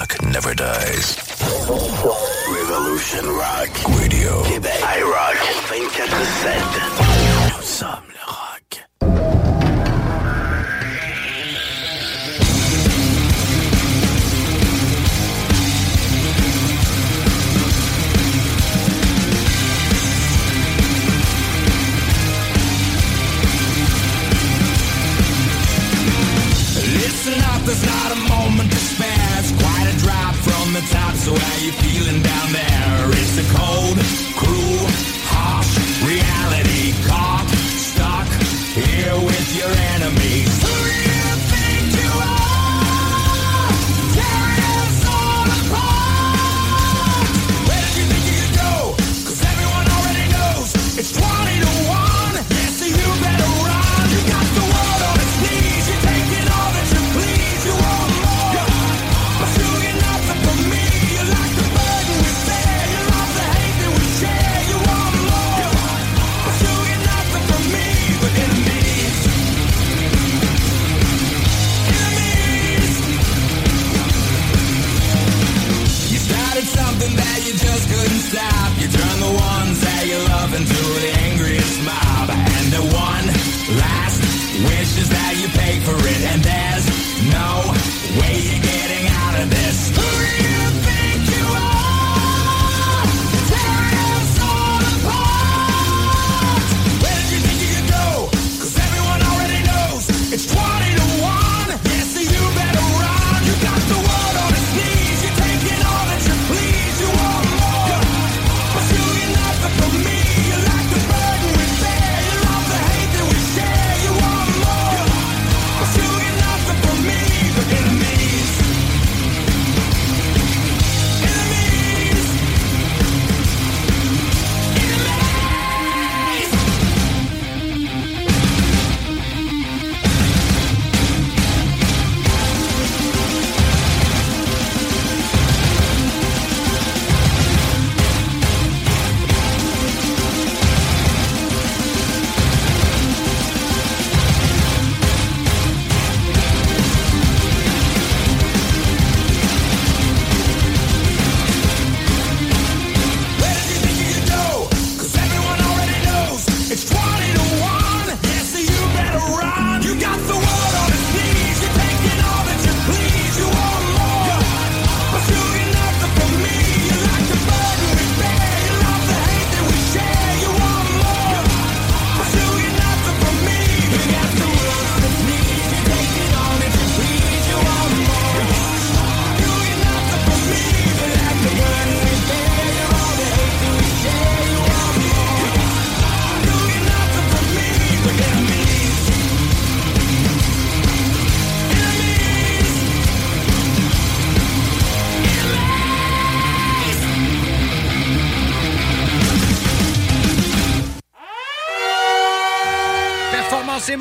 rock never dies. Revolution Rock. Radio. Québec. iRock 24-7. Nous sommes le rock. Listen up, there's not from the top, so how you feeling down there? It's a cold, cruel, harsh reality. Caught, stuck here with your enemies. Stop. You turn the ones that you love into the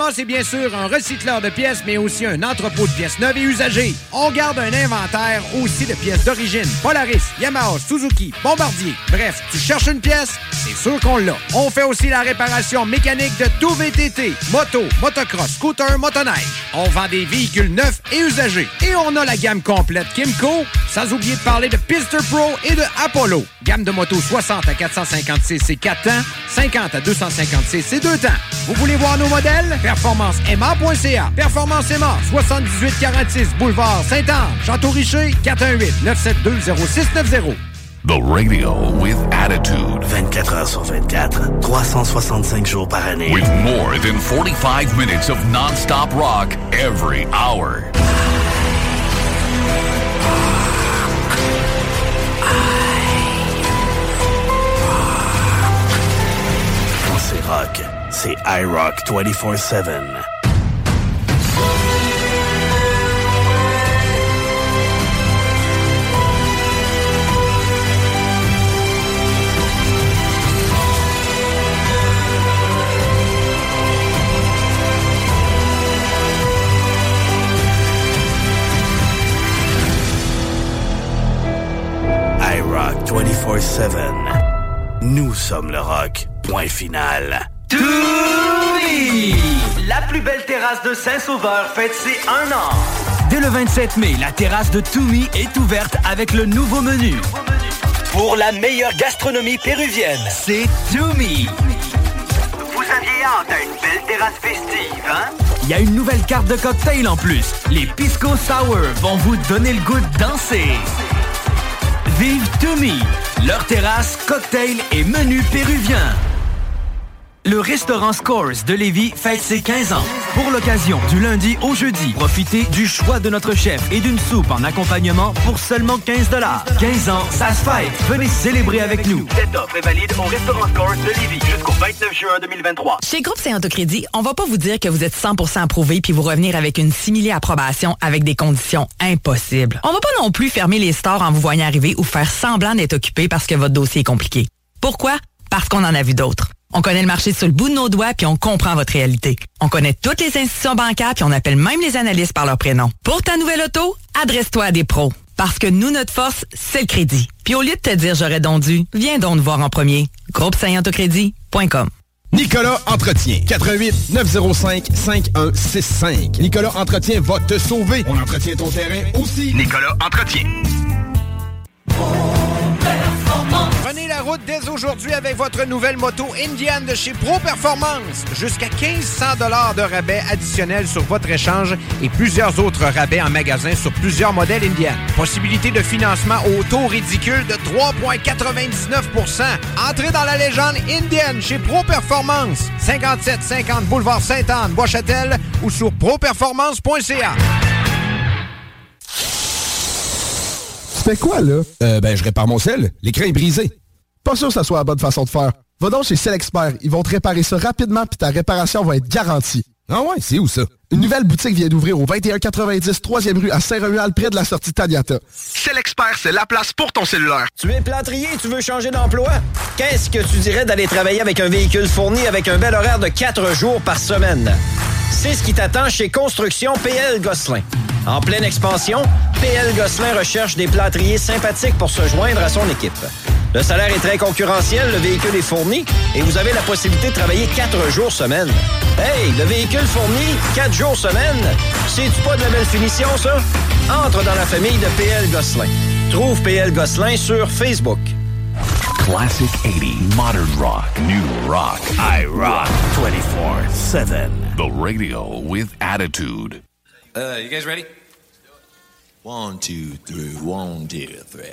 Amos est bien sûr un recycleur de pièces, mais aussi un entrepôt de pièces neuves et usagées. On garde un inventaire aussi de pièces d'origine. Polaris, Yamaha, Suzuki, Bombardier. Bref, tu cherches une pièce, c'est sûr qu'on l'a. On fait aussi la réparation mécanique de tout VTT, moto, motocross, scooter, motoneige. On vend des véhicules neufs et usagés. Et on a la gamme complète Kimco, sans oublier de parler de Pister Pro et de Apollo. Gamme de motos 60 à 456 et 4 temps, 50 à 256 et 2 temps. Vous voulez voir nos modèles? PerformanceMA.ca. Performance MA, 7846 Boulevard Saint-Anne. Château-Richer, 418-972-0690. The radio with attitude. 24 heures sur 24, 365 jours par année. With more than 45 minutes of non-stop rock every hour. Rock, c'est iRock 24-7. iRock 24-7. Nous sommes le rock. Point final. Toumi! La plus belle terrasse de Saint-Sauveur fête ses un an. Dès le 27 mai, la terrasse de Toumi est ouverte avec le nouveau menu. Pour la meilleure gastronomie péruvienne, c'est Toumi. Vous aviez hâte à une belle terrasse festive, hein? Il y a une nouvelle carte de cocktail en plus. Les Pisco Sour vont vous donner le goût de danser. Vive Toumi, leur terrasse, cocktail et menu péruvien. Le restaurant Scores de Lévis fête ses 15 ans. Pour l'occasion, du lundi au jeudi, profitez du choix de notre chef et d'une soupe en accompagnement pour seulement 15 15 ans, ça se fête. Venez célébrer avec nous. Cette offre est valide au restaurant Scores de Lévis jusqu'au 29 juin 2023. Chez Groupe Saint-Autocrédit, on va pas vous dire que vous êtes 100% approuvé puis vous revenir avec une simili approbation avec des conditions impossibles. On va pas non plus fermer les stores en vous voyant arriver ou faire semblant d'être occupé parce que votre dossier est compliqué. Pourquoi? Parce qu'on en a vu d'autres. On connaît le marché sur le bout de nos doigts puis on comprend votre réalité. On connaît toutes les institutions bancaires puis on appelle même les analystes par leur prénom. Pour ta nouvelle auto, adresse-toi à des pros. Parce que nous, notre force, c'est le crédit. Puis au lieu de te dire j'aurais donc dû, viens donc nous voir en premier. Groupe Nicolas Entretien. 88 905 5165. Nicolas Entretien va te sauver. On entretient ton terrain aussi. Nicolas Entretien. Route dès aujourd'hui avec votre nouvelle moto Indian de chez Pro Performance. Jusqu'à 1500 dollars de rabais additionnels sur votre échange et plusieurs autres rabais en magasin sur plusieurs modèles Indian. Possibilité de financement au taux ridicule de 3,99% Entrez dans la légende Indian chez Pro Performance. 5750 boulevard Sainte-Anne, Bois-Châtel ou sur properformance.ca. Tu fais quoi, là? Euh, ben, je répare mon sel. L'écran est brisé. Pas sûr que ça soit la bonne façon de faire. Va donc chez Selexpert. Ils vont te réparer ça rapidement puis ta réparation va être garantie. Ah ouais, c'est où ça? Une nouvelle boutique vient d'ouvrir au 2190 3e rue à Saint-Romuald, près de la sortie Taniata. Selexpert, c'est la place pour ton cellulaire. Tu es plâtrier et tu veux changer d'emploi? Qu'est-ce que tu dirais d'aller travailler avec un véhicule fourni avec un bel horaire de 4 jours par semaine? C'est ce qui t'attend chez Construction PL Gosselin. En pleine expansion, PL Gosselin recherche des plâtriers sympathiques pour se joindre à son équipe. Le salaire est très concurrentiel, le véhicule est fourni et vous avez la possibilité de travailler 4 jours semaine. Hey, le véhicule fourni, 4 jours semaine, c'est-tu pas de la belle finition, ça? Entre dans la famille de PL Gosselin. Trouve PL Gosselin sur Facebook. Classic 80, modern rock, new rock. I rock 24-7. The radio with attitude. Uh, you guys ready? One, two, three, one, two, three.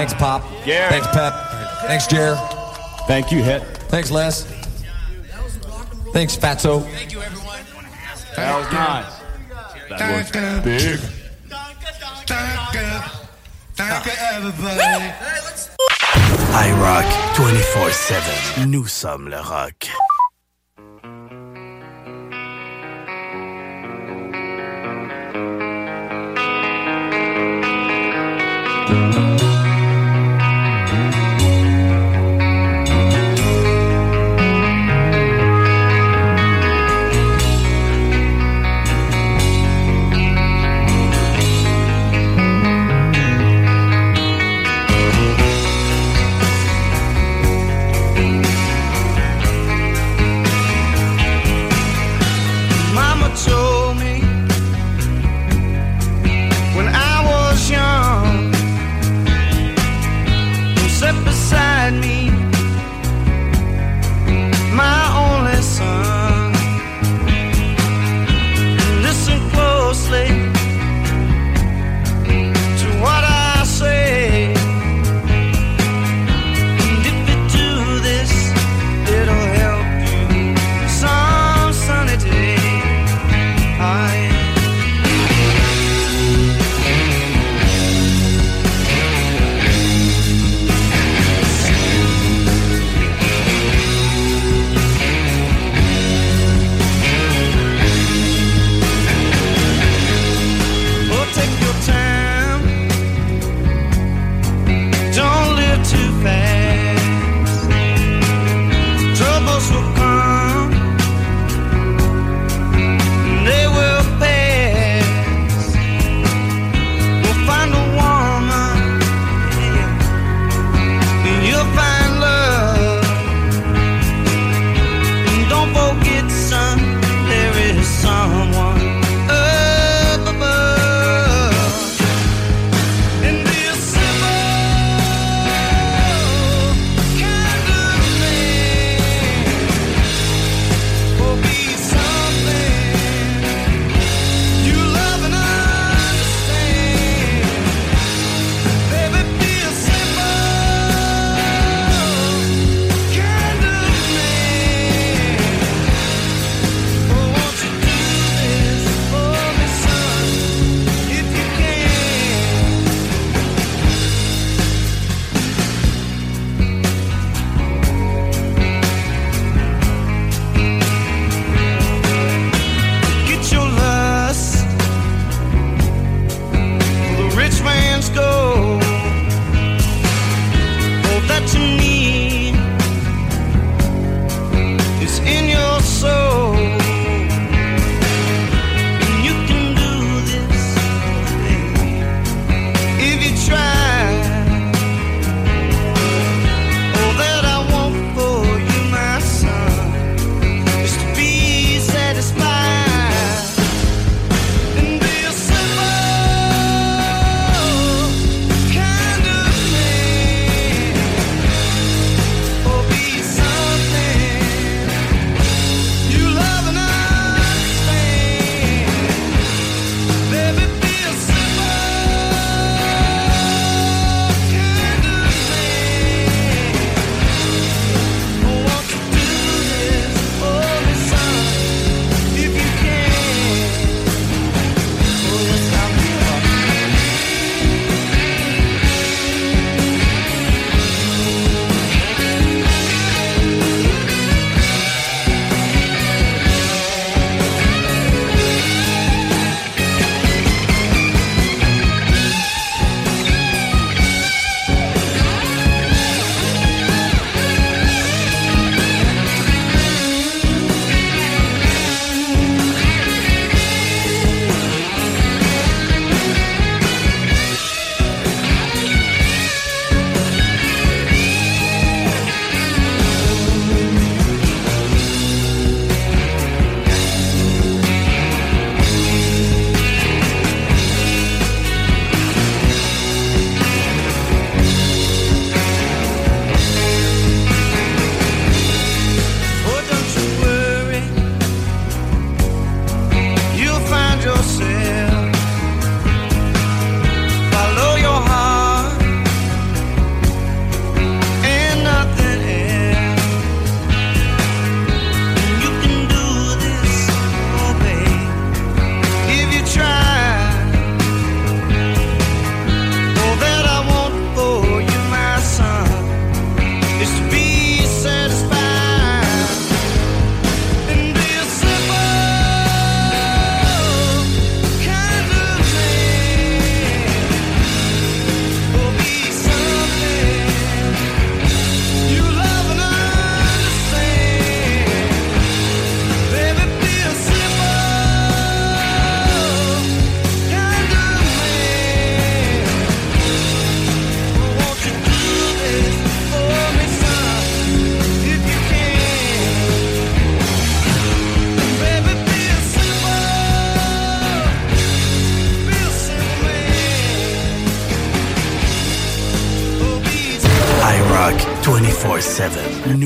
Thanks, Pop. Gare. Thanks, Pep. Thanks, Jer. Thank you, Hit. Thanks, Les. Thanks, Fatso. thank That was nice. That was big. I rock 24-7. Nous sommes le rock.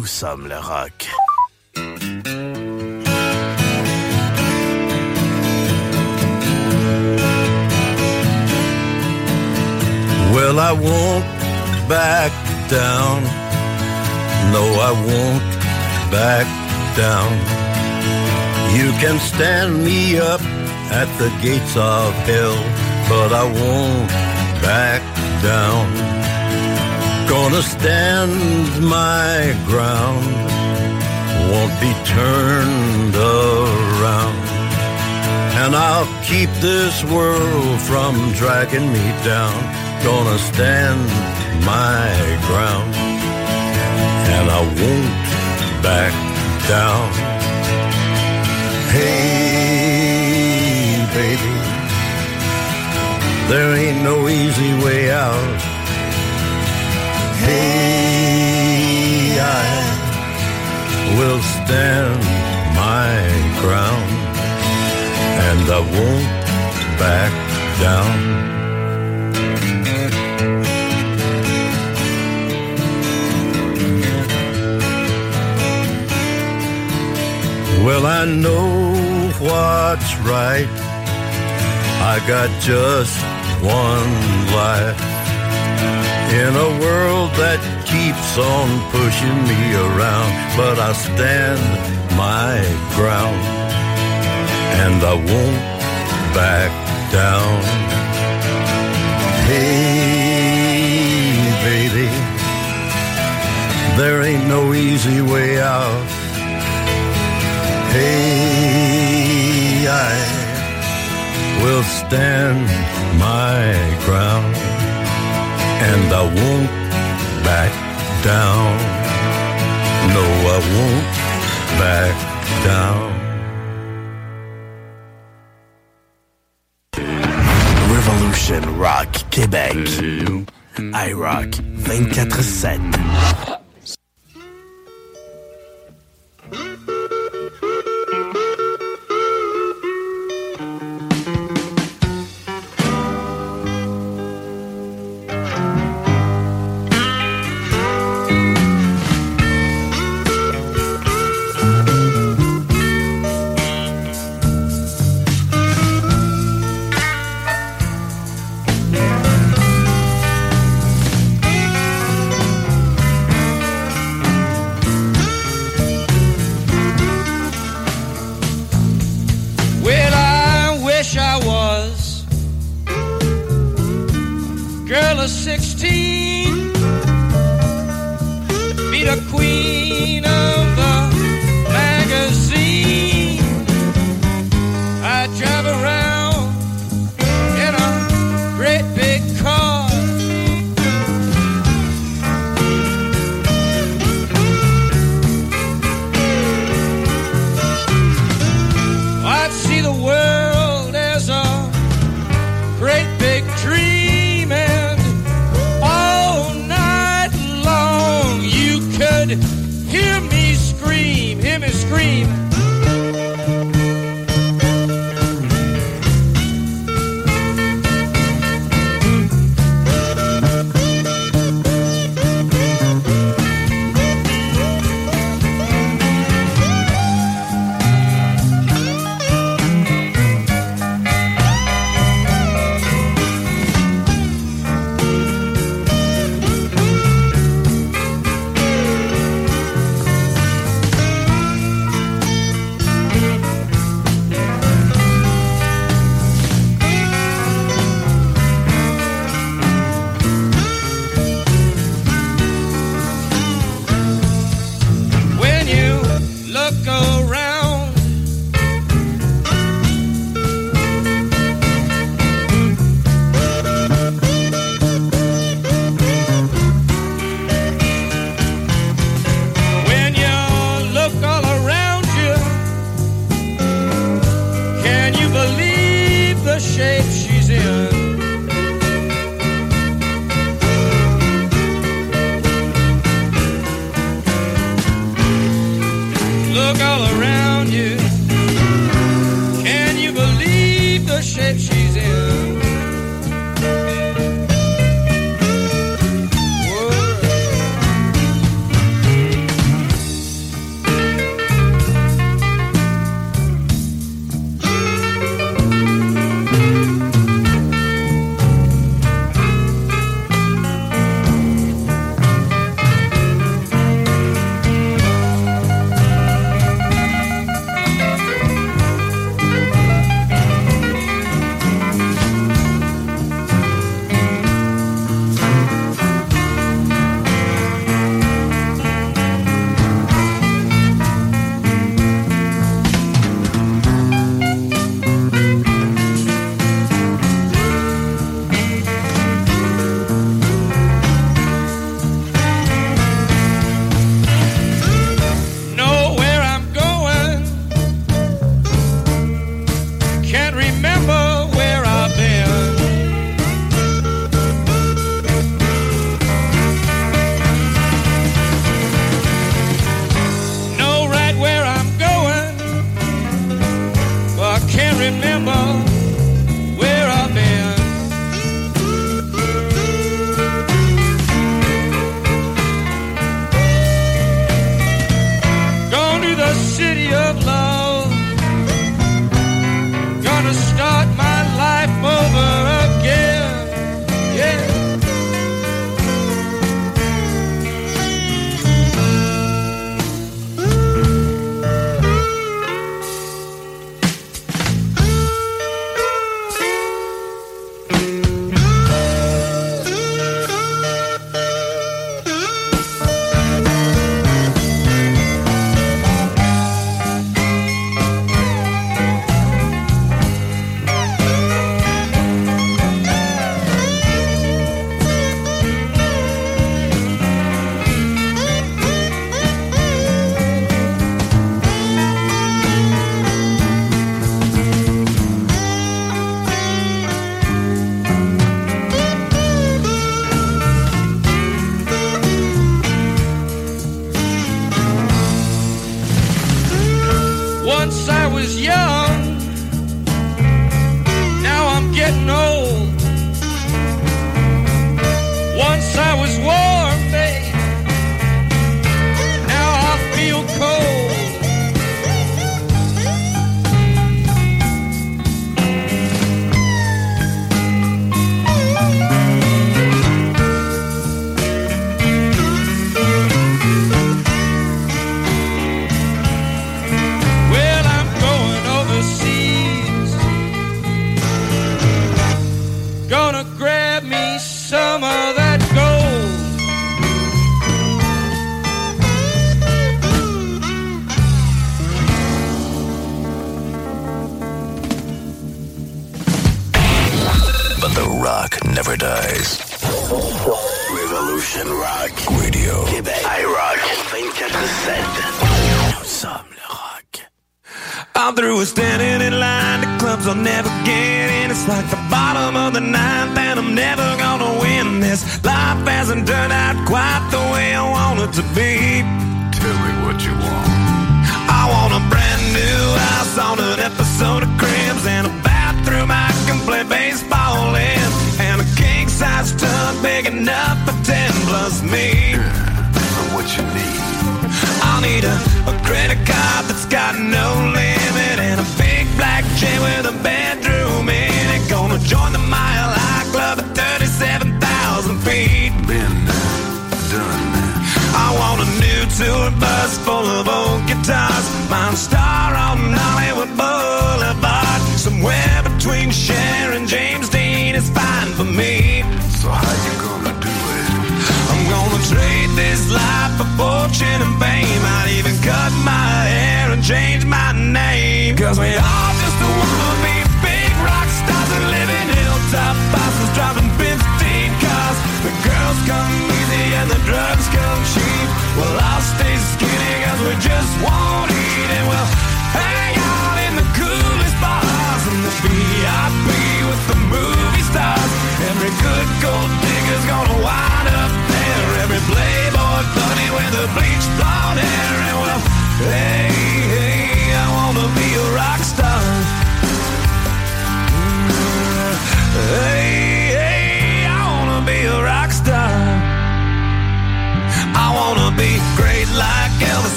Nous sommes le rock. Well, I won't back down. No, I won't back down. You can stand me up at the gates of hell, but I won't Gonna stand my ground, won't be turned around. And I'll keep this world from dragging me down. Gonna stand my ground, and I won't back down. Hey, baby, there ain't no easy way out. Hey, I will stand my ground, and I won't back down. Well, I know what's right. I got just one life. In a world that keeps on pushing me around, but I stand my ground and I won't back down. Hey, baby, there ain't no easy way out. Hey, I will stand my ground and I won't back down. No, I won't back down. Revolution Rock Québec. iRock 24-7.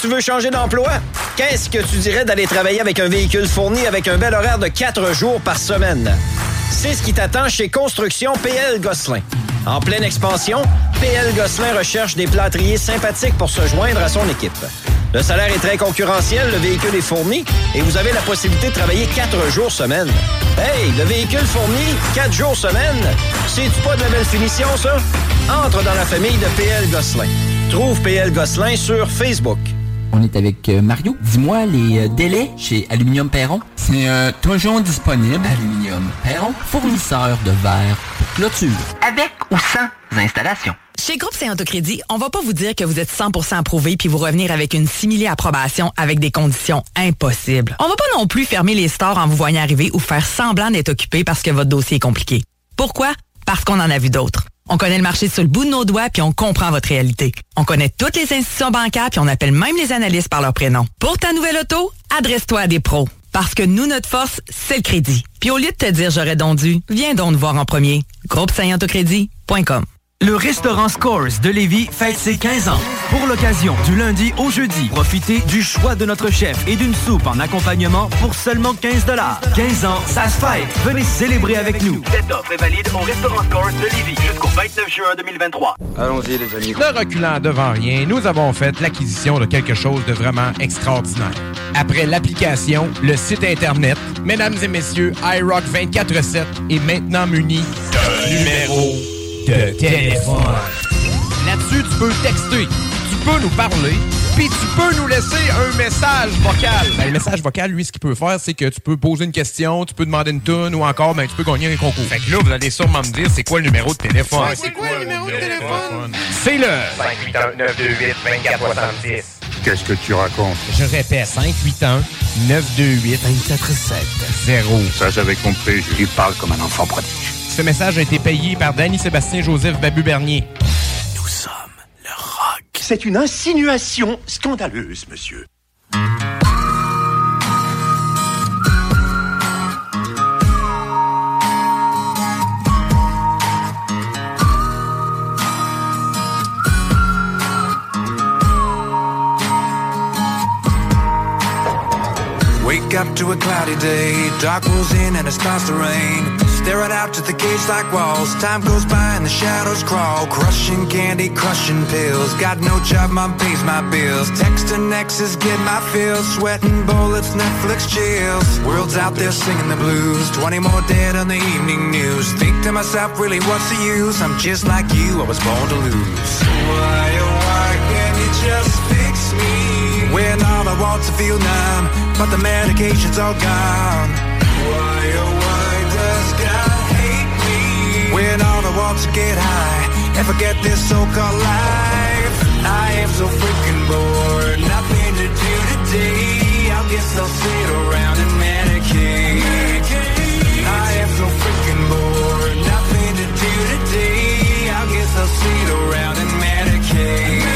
tu veux changer d'emploi? Qu'est-ce que tu dirais d'aller travailler avec un véhicule fourni avec un bel horaire de 4 jours par semaine? C'est ce qui t'attend chez Construction PL Gosselin. En pleine expansion, PL Gosselin recherche des plâtriers sympathiques pour se joindre à son équipe. Le salaire est très concurrentiel, le véhicule est fourni et vous avez la possibilité de travailler 4 jours semaine. Hey, le véhicule fourni 4 jours semaine, c'est-tu pas de la belle finition ça? Entre dans la famille de PL Gosselin. Trouve PL Gosselin sur Facebook. On est avec euh, Mario. Dis-moi les euh, délais chez Aluminium Perron. C'est euh, toujours disponible. Aluminium Perron, fournisseur de verre pour clôture. Avec ou sans installation. Chez Groupe Saint-Autocrédit, on va pas vous dire que vous êtes 100% approuvé puis vous revenir avec une simili approbation avec des conditions impossibles. On va pas non plus fermer les stores en vous voyant arriver ou faire semblant d'être occupé parce que votre dossier est compliqué. Pourquoi? Parce qu'on en a vu d'autres. On connaît le marché sur le bout de nos doigts puis on comprend votre réalité. On connaît toutes les institutions bancaires puis on appelle même les analystes par leur prénom. Pour ta nouvelle auto, adresse-toi à des pros. Parce que nous, notre force, c'est le crédit. Puis au lieu de te dire j'aurais donc dû, viens donc nous voir en premier. Groupe Le restaurant Scores de Lévis fête ses 15 ans. Pour l'occasion, du lundi au jeudi, profitez du choix de notre chef et d'une soupe en accompagnement pour seulement 15 15 ans, ça se fête. Venez célébrer avec nous. Cette offre est valide au restaurant Scores de Lévis jusqu'au 29 juin 2023. Allons-y, les amis. Ne reculant devant rien, nous avons fait l'acquisition de quelque chose de vraiment extraordinaire. Après l'application, le site Internet, mesdames et messieurs, iRock 24-7 est maintenant muni d'un numéro de téléphone. Là-dessus, tu peux texter, tu peux nous parler, puis tu peux nous laisser un message vocal. Ben, le message vocal, lui, ce qu'il peut faire, c'est que tu peux poser une question, tu peux demander une tune ou encore, ben, tu peux gagner un concours. Fait que là, vous allez sûrement me dire, c'est quoi le numéro de téléphone? Ouais, c'est quoi le numéro de téléphone? C'est le 581-928-2470. Qu'est-ce que tu racontes? Je répète, 581 928 247 0. Ça, j'avais compris. Il parle comme un enfant prodige. Ce message a été payé par Danny Sébastien Joseph Babu Bernier. C'est une insinuation scandaleuse, monsieur. Up to a cloudy day, dark rolls in and it starts to rain. Staring out to the cage like walls, time goes by and the shadows crawl. Crushing candy, crushing pills. Got no job, mom pays my bills. Texting exes, get my fills. Sweating bullets, Netflix chills. World's out there singing the blues. 20 more dead on the evening news. Think to myself, really, what's the use? I'm just like you, I was born to lose. Why, oh, why can't you just? When all I want to feel numb, but the medication's all gone. Why, oh, why does God hate me? When all I want to get high and forget this so-called life. I am so freaking bored, nothing to do today. I guess I'll sit around and medicate. I am so freaking bored, nothing to do today. I guess I'll sit around and medicate.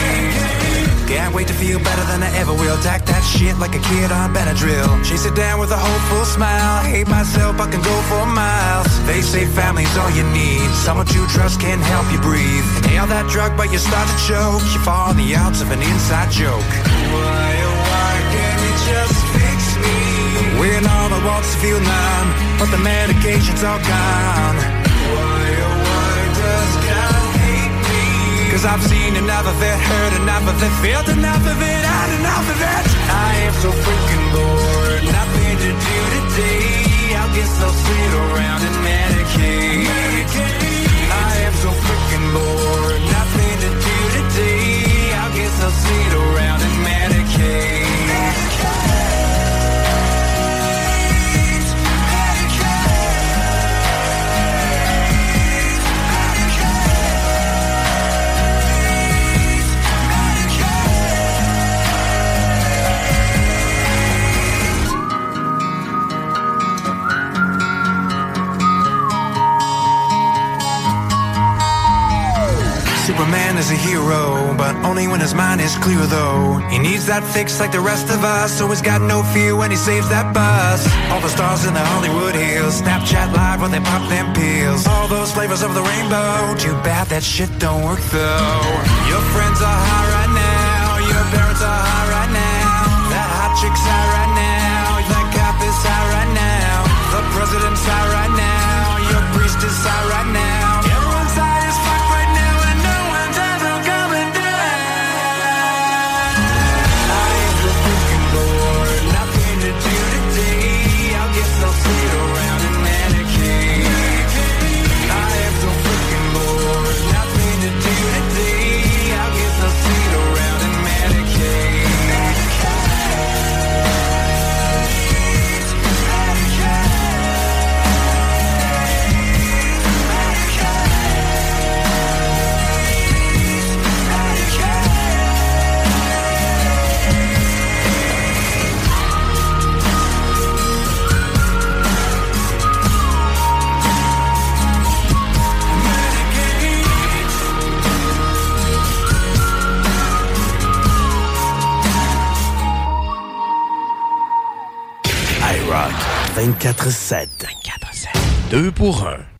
Can't wait to feel better than I ever will. Tack that shit like a kid on Benadryl. Chase it down with a hopeful smile. Hate myself, I can go for miles. They say family's all you need. Someone you trust can help you breathe. Inhale that drug, but you start to choke. You fall on the outs of an inside joke. Why, oh, why can't you just fix me? When all I want's to feel numb, but the medication's all gone. Cause I've seen enough of it, heard enough of it, felt enough of it, had enough of it. I am so freaking bored, nothing to do today. I guess I'll sit around and medicate. I He needs that fix like the rest of us, so he's got no fear when he saves that bus. All the stars in the Hollywood Hills, Snapchat live when they pop them pills. All those flavors of the rainbow, too bad that shit don't work though. Your friends are high right now, your parents are high right now. That hot chick's high right now, that cop is high right now. The president's high right now, your priest is high right now. 24-7. 24-7. Deux pour un.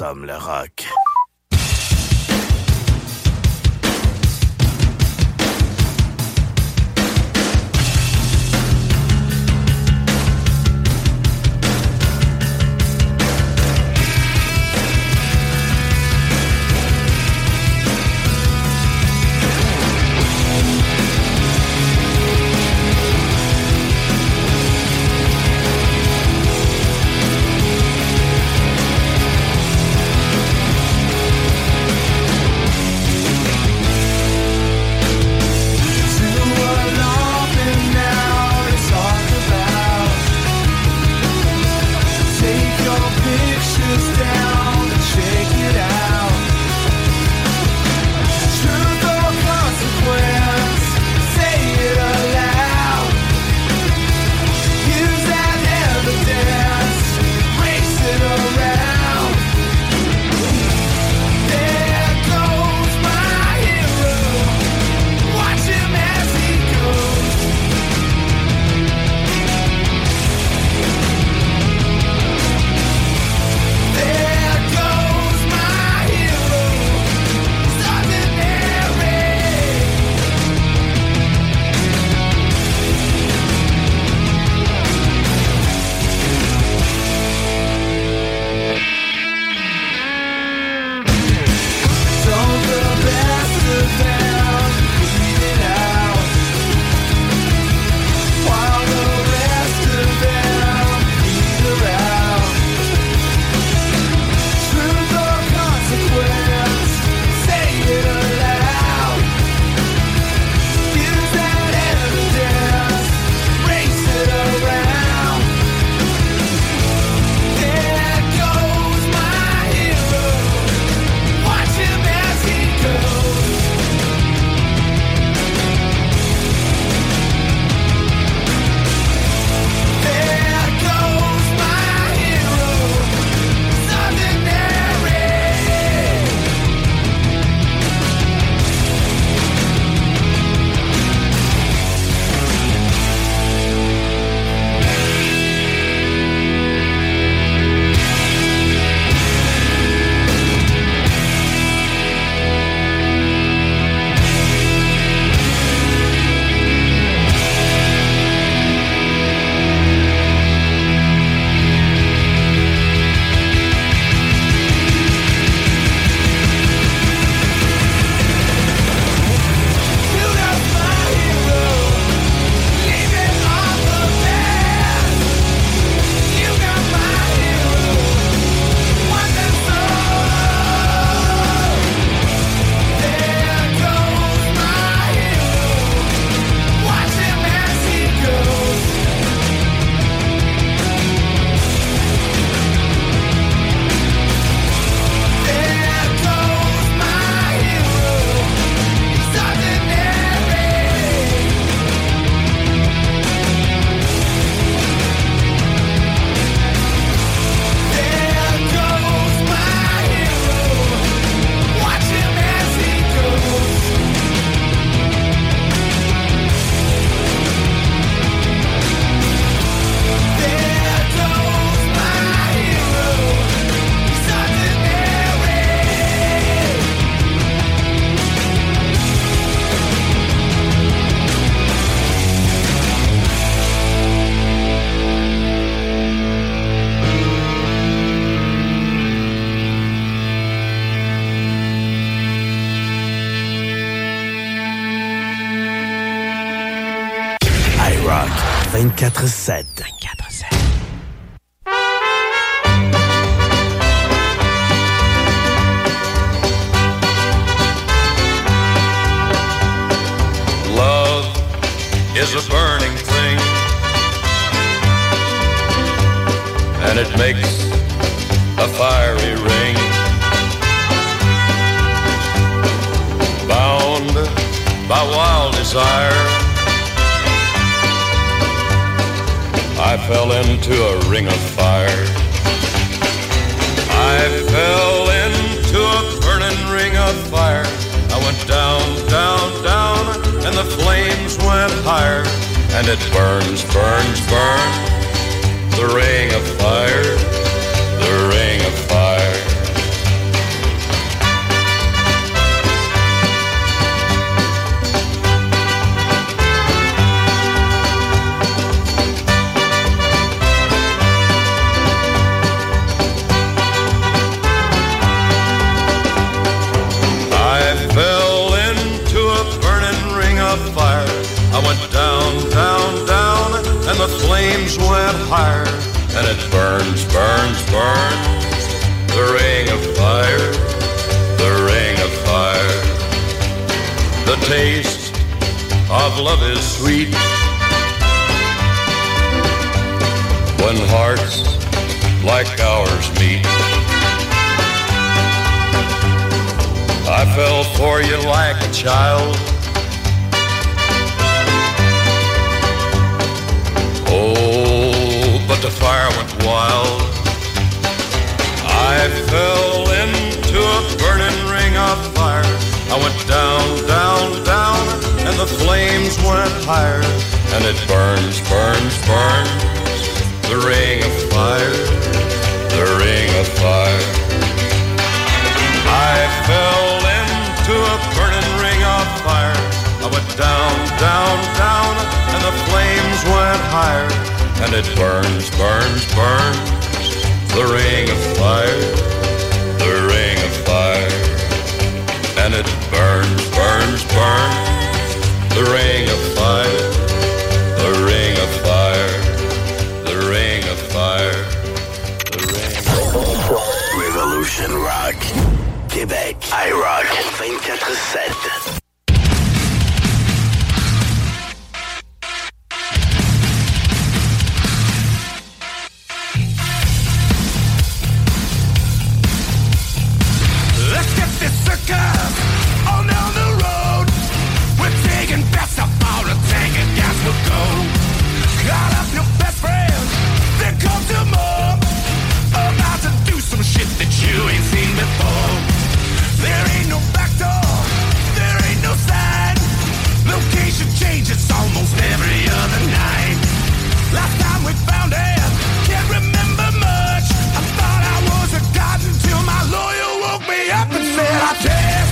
ressemblera I up your best friend, then. About to do some shit that you ain't seen before. There ain't no there ain't no. Location changes almost every other night. Last time we found can't remember much. I thought I was a god until my lawyer woke me up and said, I.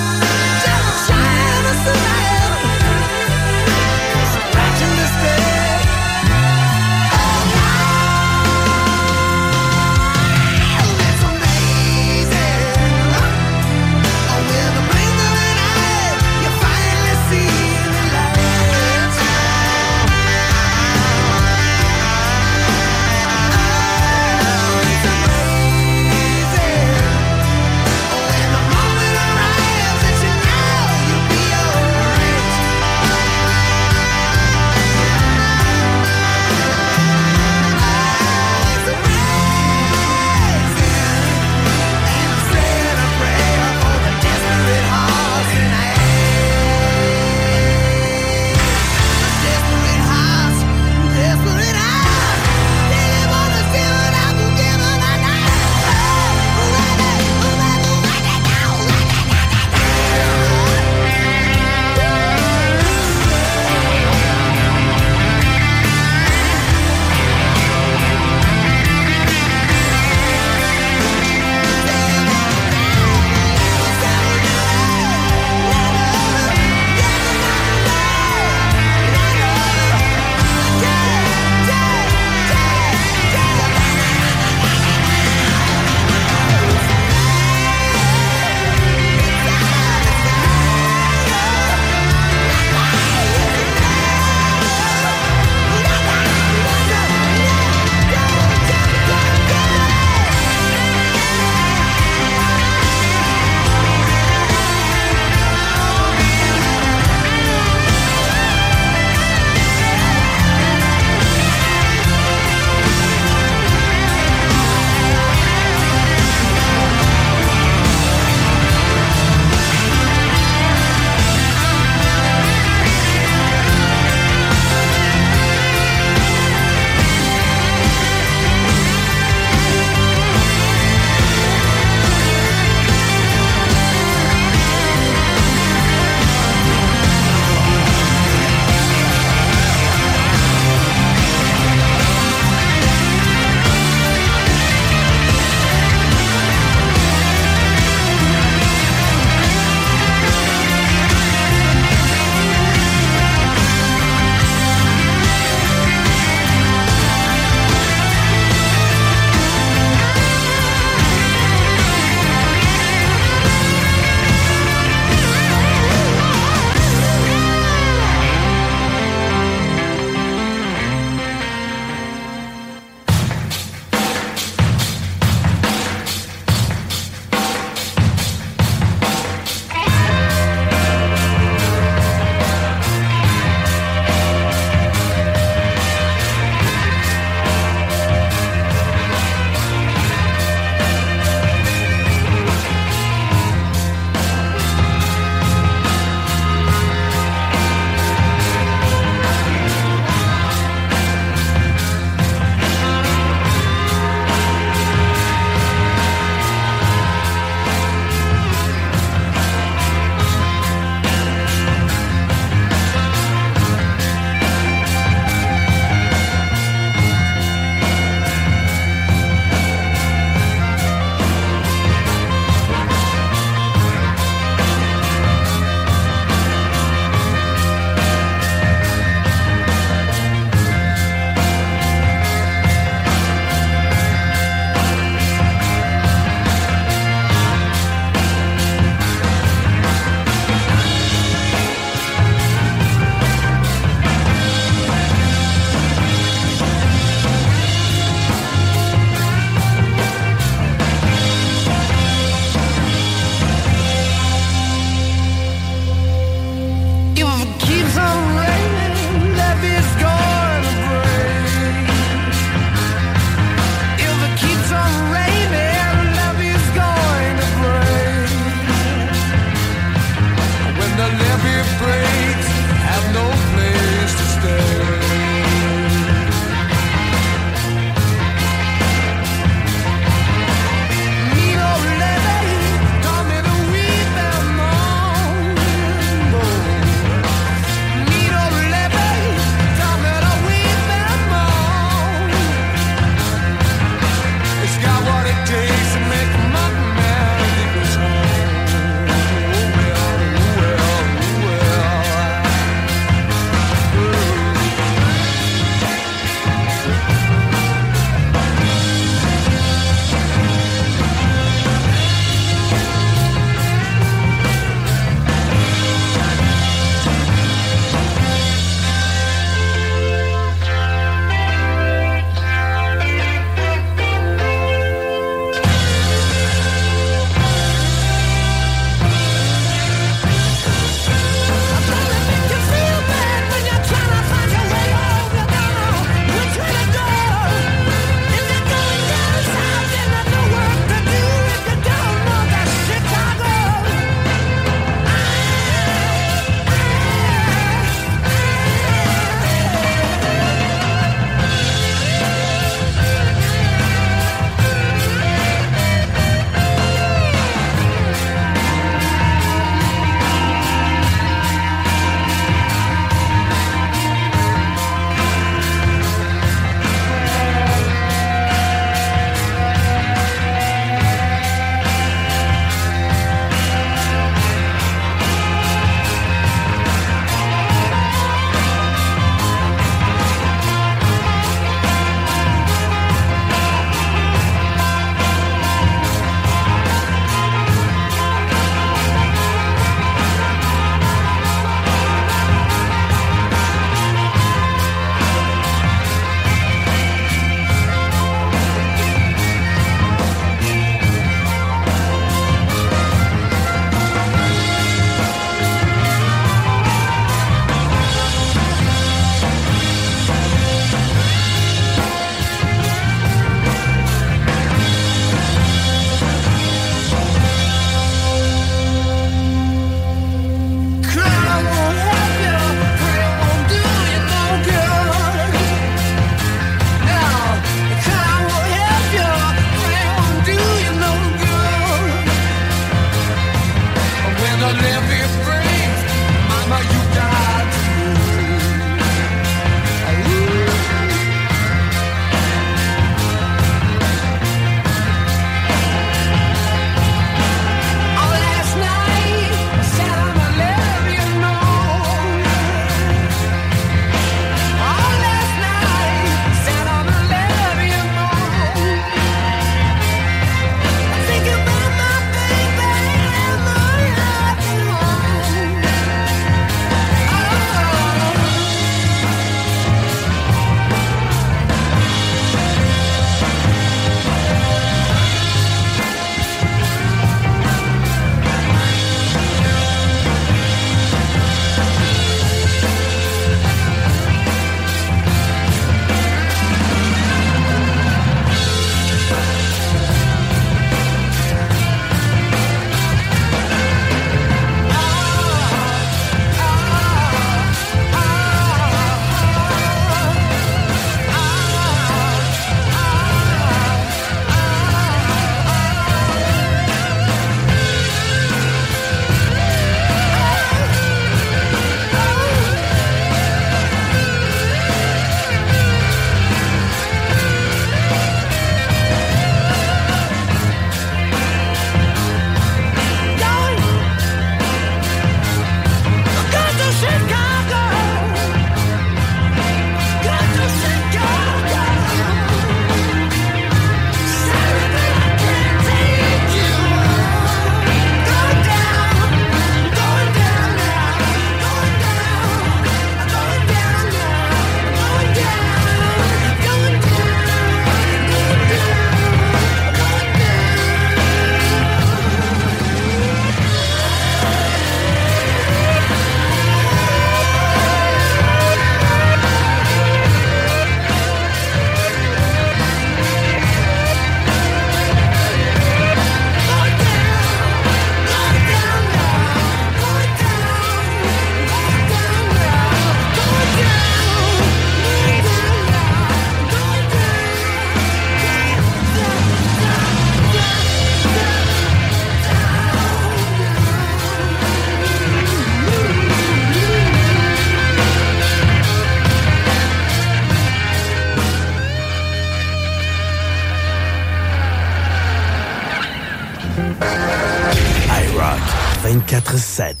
interessant.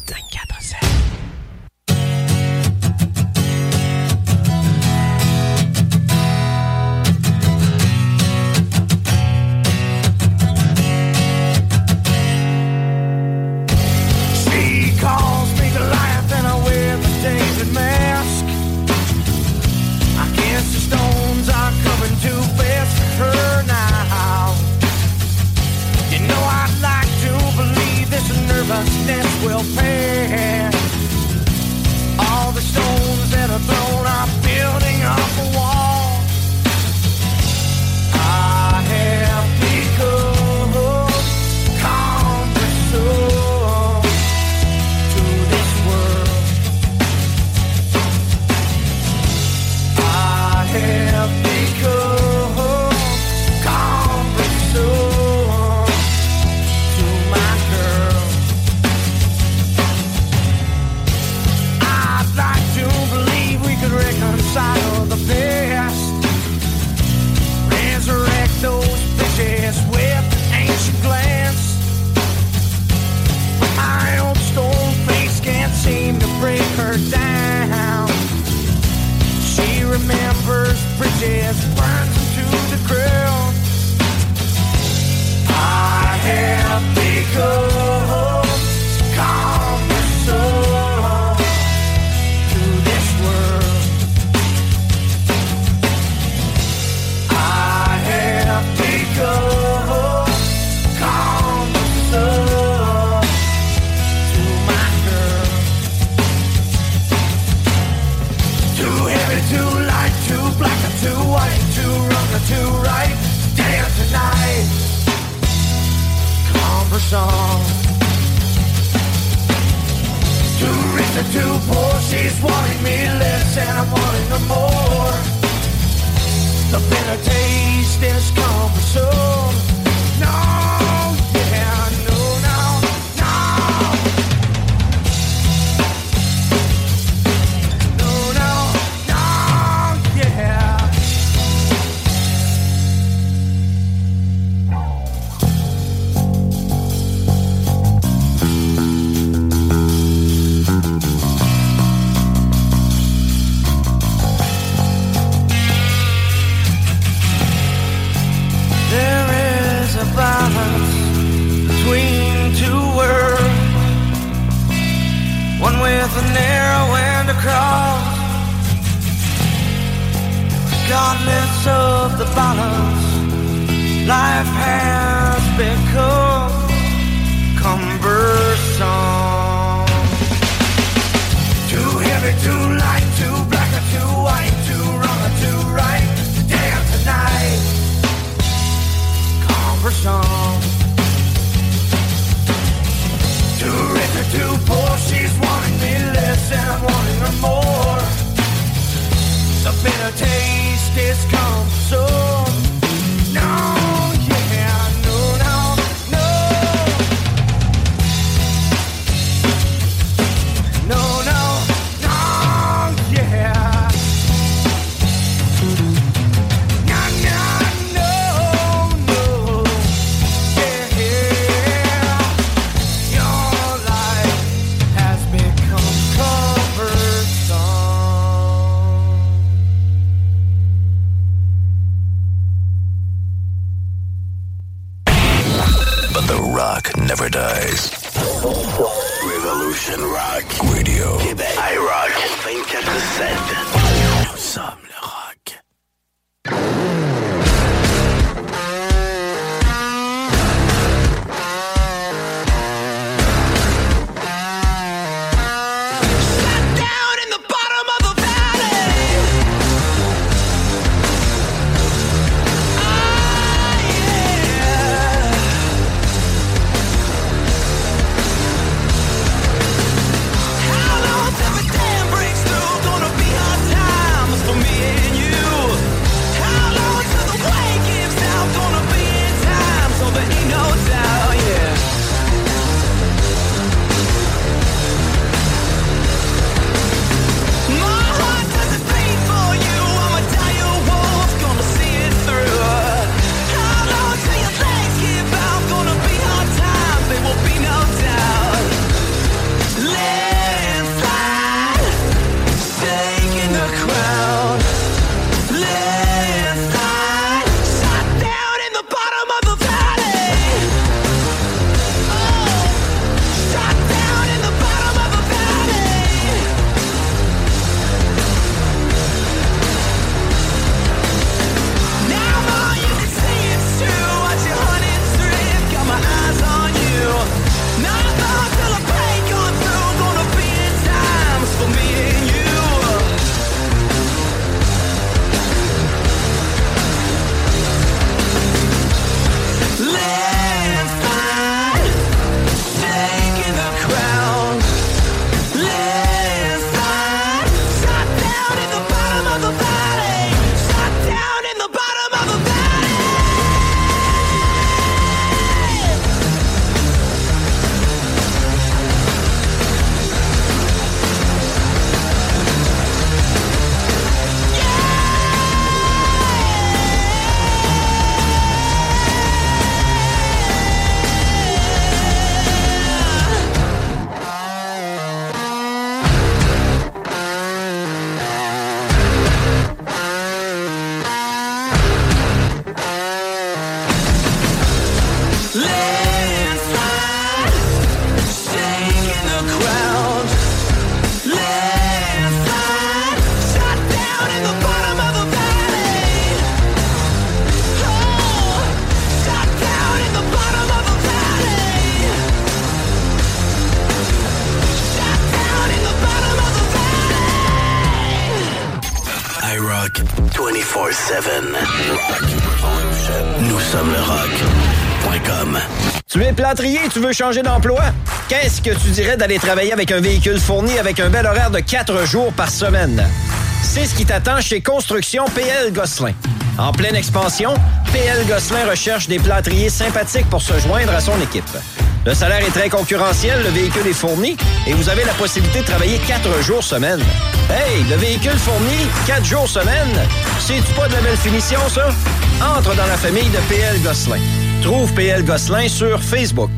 Tu veux changer d'emploi? Qu'est-ce que tu dirais d'aller travailler avec un véhicule fourni avec un bel horaire de 4 jours par semaine? C'est ce qui t'attend chez Construction PL Gosselin. En pleine expansion, PL Gosselin recherche des plâtriers sympathiques pour se joindre à son équipe. Le salaire est très concurrentiel, le véhicule est fourni et vous avez la possibilité de travailler 4 jours semaine. Hey, le véhicule fourni, 4 jours semaine, c'est-tu pas de la belle finition, ça? Entre dans la famille de PL Gosselin. Trouve PL Gosselin sur Facebook.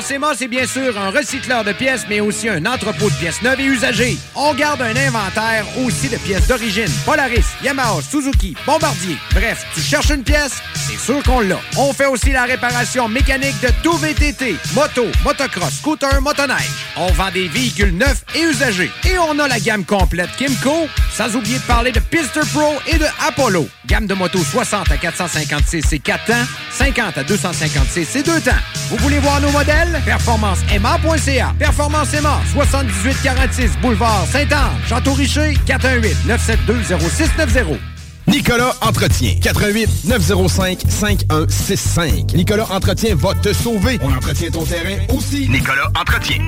Performance Emma, c'est bien sûr un recycleur de pièces, mais aussi un entrepôt de pièces neuves et usagées. On garde un inventaire aussi de pièces d'origine. Polaris, Yamaha, Suzuki, Bombardier. Bref, tu cherches une pièce, c'est sûr qu'on l'a. On fait aussi la réparation mécanique de tout VTT, moto, motocross, scooter, motoneige. On vend des véhicules neufs et usagés. Et on a la gamme complète Kimco, sans oublier de parler de Pister Pro et de Apollo. Gamme de motos 60 à 456 c'est 4 temps, 50 à 256 c'est 2 temps. Vous voulez voir nos modèles? PerformanceMA.ca. Performance Emma, 7846 Boulevard Saint-Anne, Château-Richer, 418-972-0690. Nicolas Entretien. 88 905 5165. Nicolas Entretien va te sauver. On entretient ton terrain aussi. Nicolas Entretien.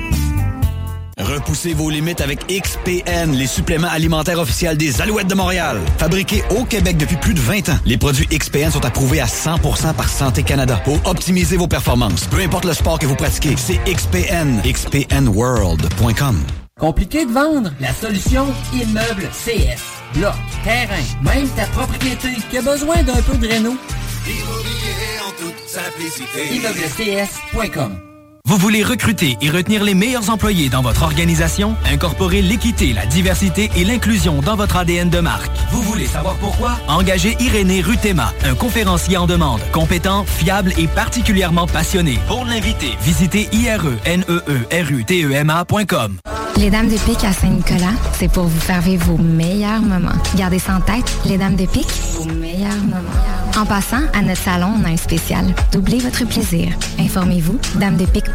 Repoussez vos limites avec XPN, les suppléments alimentaires officiels des Alouettes de Montréal. Fabriqués au Québec depuis plus de 20 ans, les produits XPN sont approuvés à 100% par Santé Canada pour optimiser vos performances. Peu importe le sport que vous pratiquez, c'est XPN. XPNWorld.com. Compliqué de vendre? La solution Immeuble CS. Bloc, terrain, même ta propriété qui a besoin d'un peu de réno? Immobilier en toute simplicité. ImmeublesCS.com Vous voulez recruter et retenir les meilleurs employés dans votre organisation? Incorporer l'équité, la diversité et l'inclusion dans votre ADN de marque. Vous voulez savoir pourquoi? Engagez Irénée Rutema, un conférencier en demande, compétent, fiable et particulièrement passionné. Pour l'inviter, visitez irenerutema.com. Les Dames de Pique à Saint-Nicolas, c'est pour vous faire vivre vos meilleurs moments. Gardez ça en tête, les Dames de Pique, vos meilleurs moments. En passant, à notre salon, on a un spécial. Doublez votre plaisir. Informez-vous,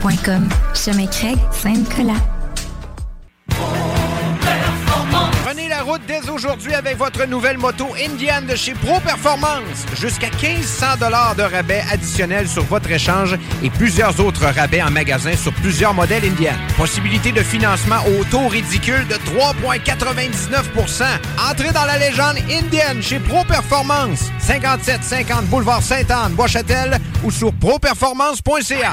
damedepique.com. Chemin Craig, Saint-Nicolas. Prenez la route dès aujourd'hui avec votre nouvelle moto Indian de chez Pro Performance. Jusqu'à 1500 de rabais additionnels sur votre échange et plusieurs autres rabais en magasin sur plusieurs modèles Indian. Possibilité de financement au taux ridicule de 3,99% Entrez dans la légende Indian chez Pro Performance. 5750 Boulevard Sainte-Anne, Bois-Châtel ou sur properformance.ca.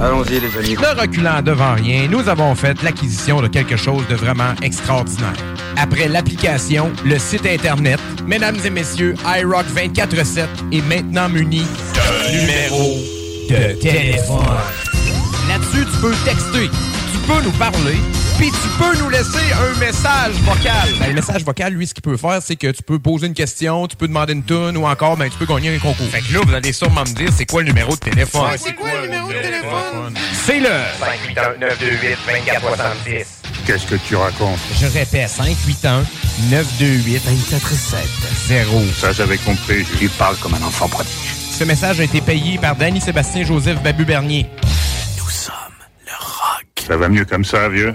Allons-y, les amis. Ne reculant devant rien, nous avons fait l'acquisition de quelque chose de vraiment extraordinaire. Après l'application, le site Internet, mesdames et messieurs, iRock 24-7 est maintenant muni d'un numéro de téléphone. Là-dessus, tu peux texter, peux nous parler, puis tu peux nous laisser un message vocal. Ben, le message vocal, lui, ce qu'il peut faire, c'est que tu peux poser une question, tu peux demander une tune ou encore, ben, tu peux gagner un concours. Fait que là, vous allez sûrement me dire, c'est quoi le numéro de téléphone? Ouais, c'est quoi le numéro de téléphone? C'est le 581-928-2470. Qu'est-ce que tu racontes? Je répète, 581 928 247 0. Ça, j'avais compris. Tu parles comme un enfant prodige. Ce message a été payé par Danny Sébastien Joseph Babu Bernier. Ça va mieux comme ça, vieux?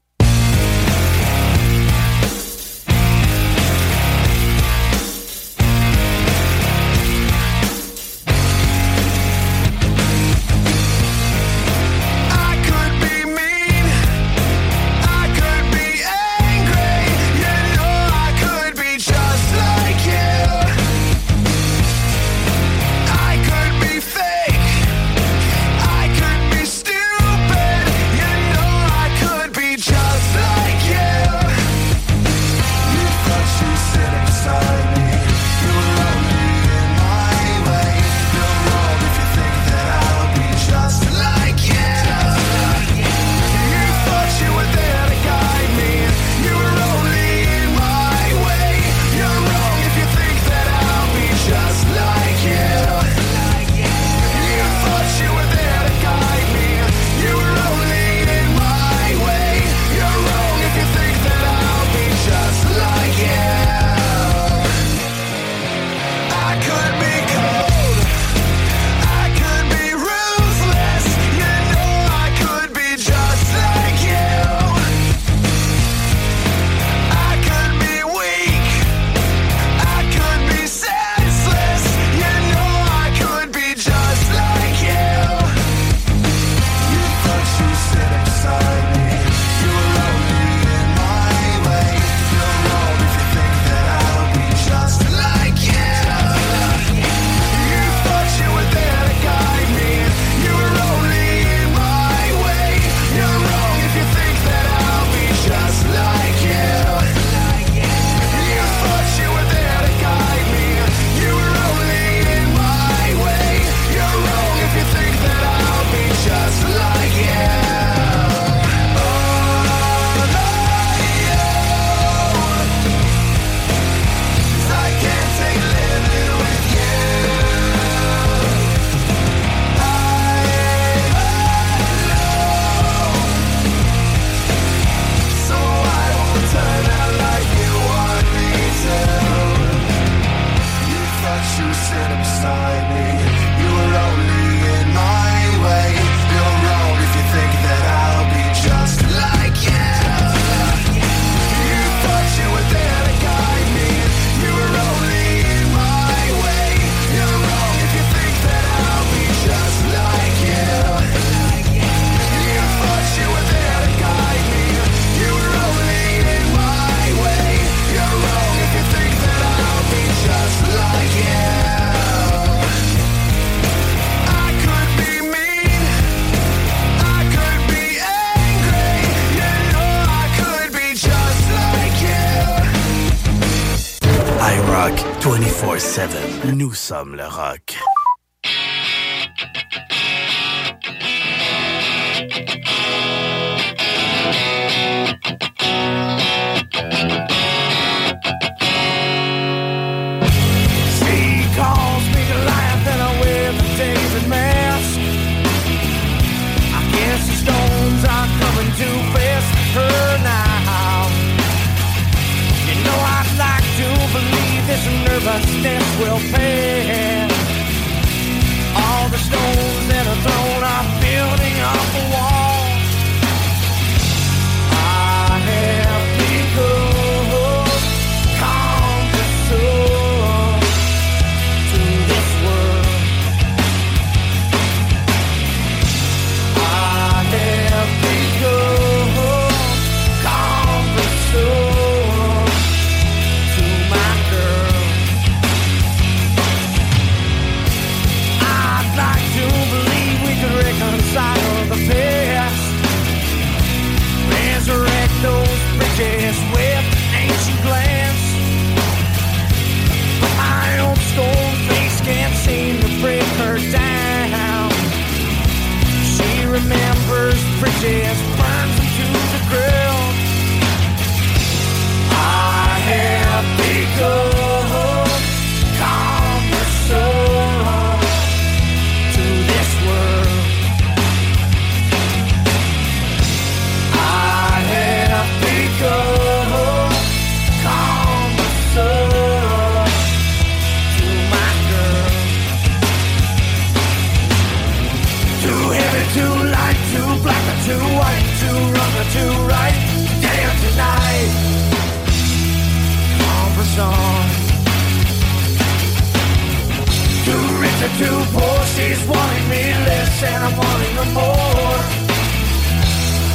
too poor. She's wanting me less and I'm wanting her more.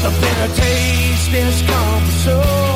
The bitter taste is tasteless connoisseur.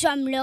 Sommes le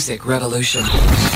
music revolution.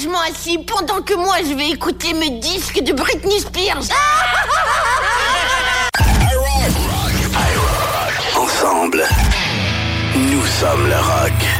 sagement assis pendant que moi je vais écouter mes disques de Britney Spears. Ensemble, nous sommes le rock.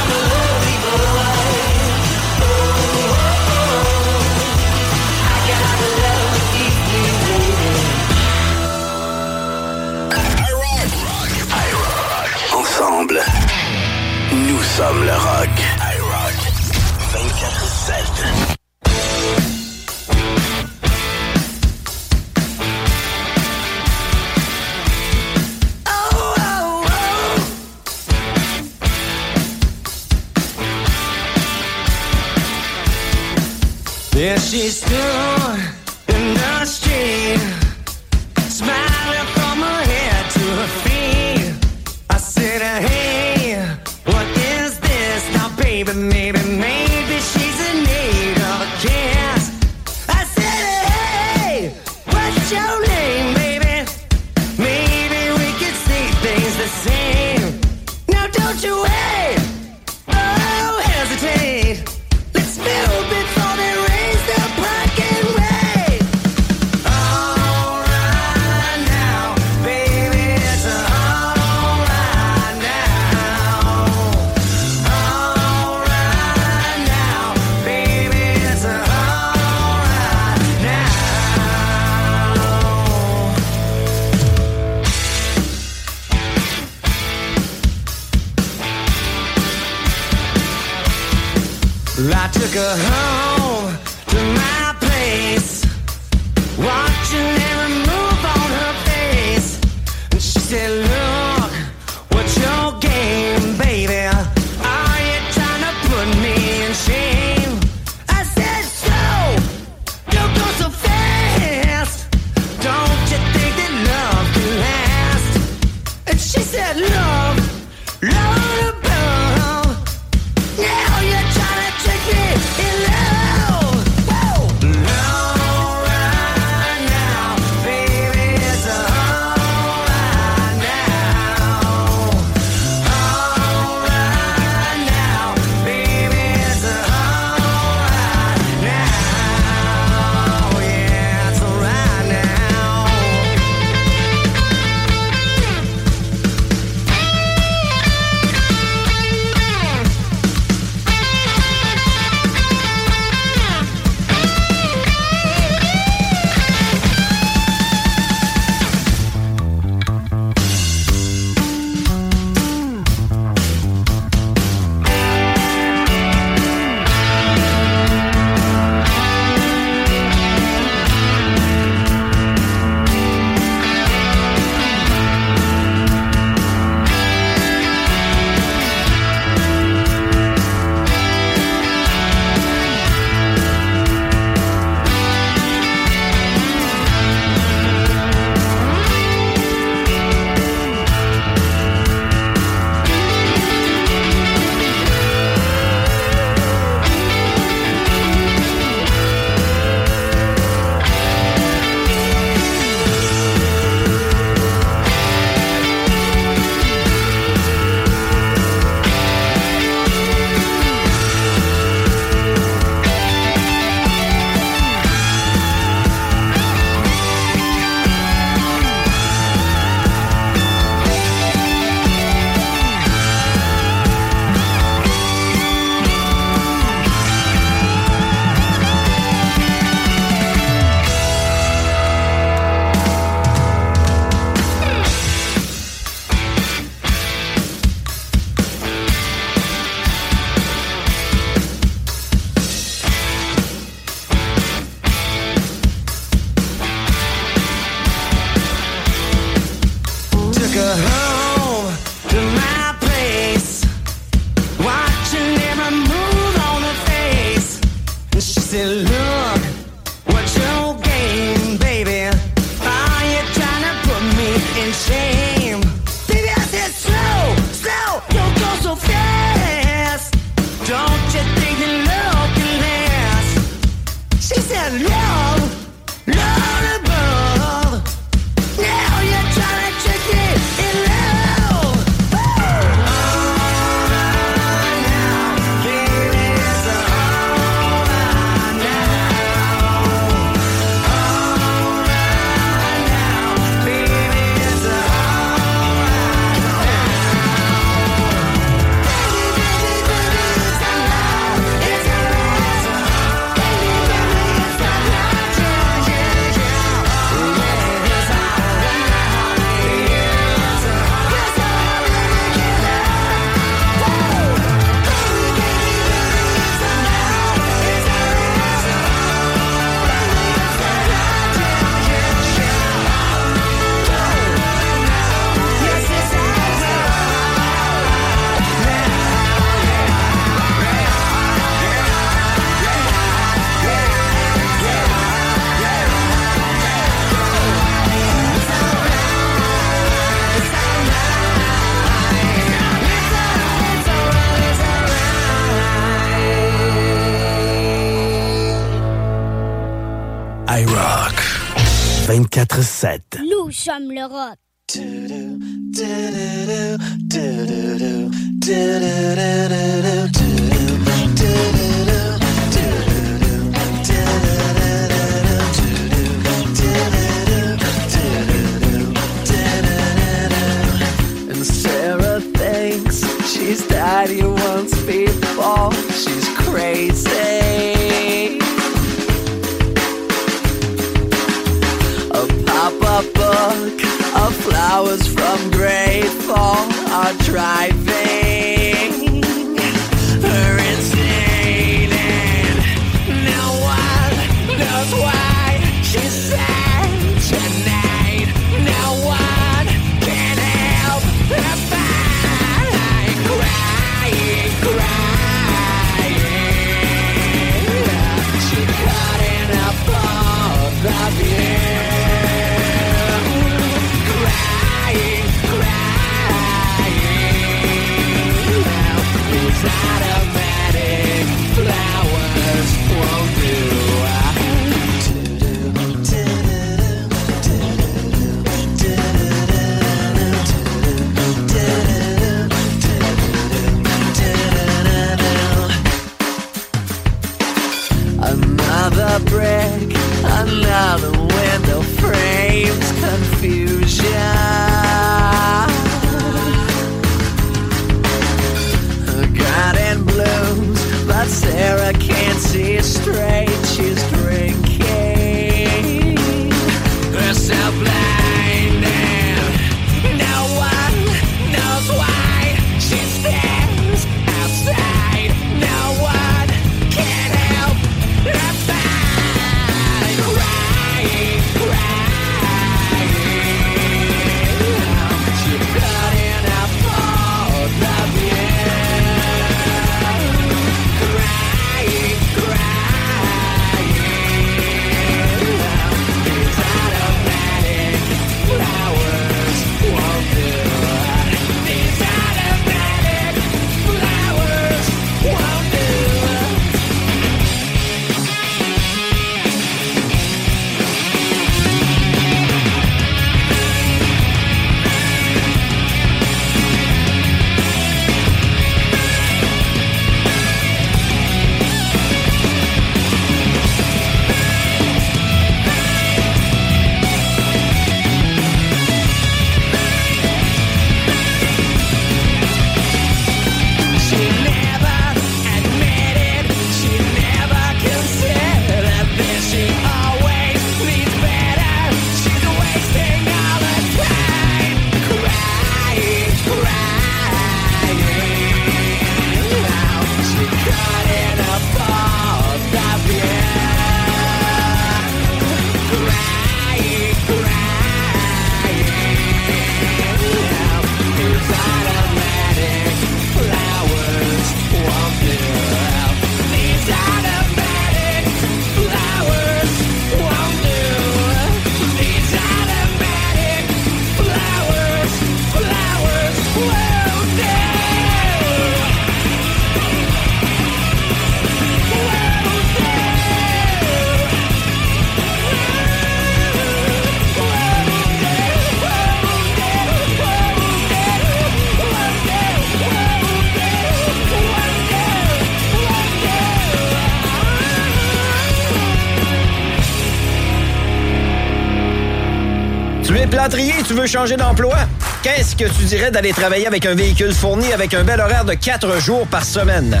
Tu es plâtrier, tu veux changer d'emploi? Qu'est-ce que tu dirais d'aller travailler avec un véhicule fourni avec un bel horaire de 4 jours par semaine?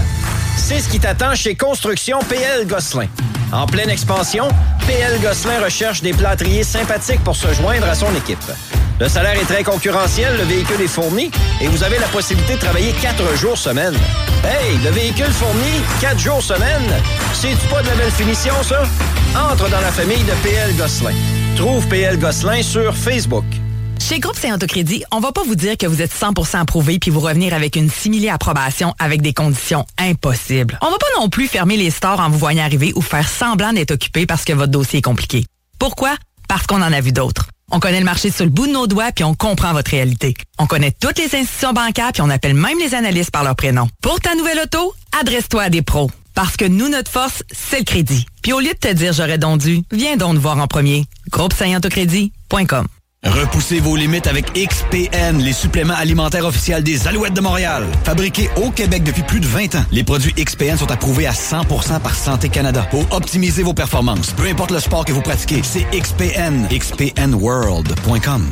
C'est ce qui t'attend chez Construction PL Gosselin. En pleine expansion, PL Gosselin recherche des plâtriers sympathiques pour se joindre à son équipe. Le salaire est très concurrentiel, le véhicule est fourni et vous avez la possibilité de travailler 4 jours semaine. Hey, le véhicule fourni, 4 jours semaine, c'est-tu pas de la belle finition, ça? Entre dans la famille de PL Gosselin. Trouve PL Gosselin sur Facebook. Chez Groupe Saint-Autocrédit, on va pas vous dire que vous êtes 100% approuvé puis vous revenir avec une simili approbation avec des conditions impossibles. On va pas non plus fermer les stores en vous voyant arriver ou faire semblant d'être occupé parce que votre dossier est compliqué. Pourquoi? Parce qu'on en a vu d'autres. On connaît le marché sur le bout de nos doigts puis on comprend votre réalité. On connaît toutes les institutions bancaires puis on appelle même les analystes par leur prénom. Pour ta nouvelle auto, adresse-toi à des pros. Parce que nous, notre force, c'est le crédit. Puis au lieu de te dire j'aurais donc dû, viens donc nous voir en premier. Groupe Repoussez vos limites avec XPN, les suppléments alimentaires officiels des Alouettes de Montréal. Fabriqués au Québec depuis plus de 20 ans, les produits XPN sont approuvés à 100% par Santé Canada pour optimiser vos performances. Peu importe le sport que vous pratiquez, c'est XPN. XPNWorld.com.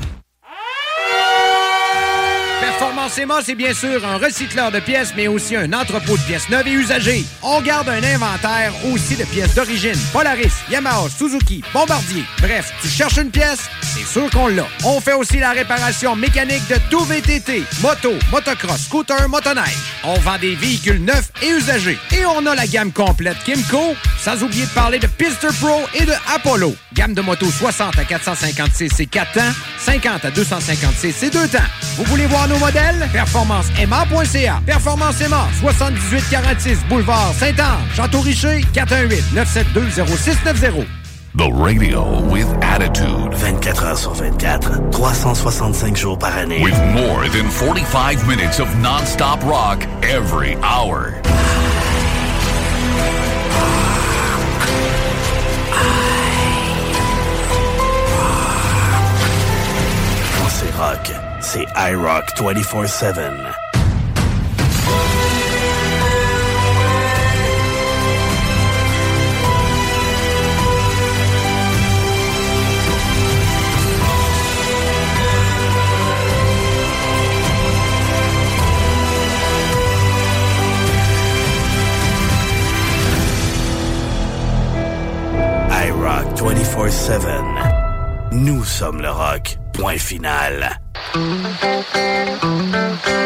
Performance c'est bien sûr un recycleur de pièces, mais aussi un entrepôt de pièces neuves et usagées. On garde un inventaire aussi de pièces d'origine. Polaris, Yamaha, Suzuki, Bombardier. Bref, tu cherches une pièce, c'est sûr qu'on l'a. On fait aussi la réparation mécanique de tout VTT, moto, motocross, scooter, motoneige. On vend des véhicules neufs et usagés. Et on a la gamme complète Kimco, sans oublier de parler de Pister Pro et de Apollo. Gamme de motos 60 à 456 c'est 4 temps, 50 à 256 c'est 2 temps. Vous voulez voir nos modèles? PerformanceMA.ca. Performance Emma, 7846 Boulevard Saint-Anne, Château-Richer, 418-972-0690. The radio with attitude. 24 heures sur 24, 365 jours par année. With more than 45 minutes of non-stop rock every hour. Quand c'est rock, c'est iRock 24-7. iRock 24-7. Nous sommes le rock. Point final. Thank you.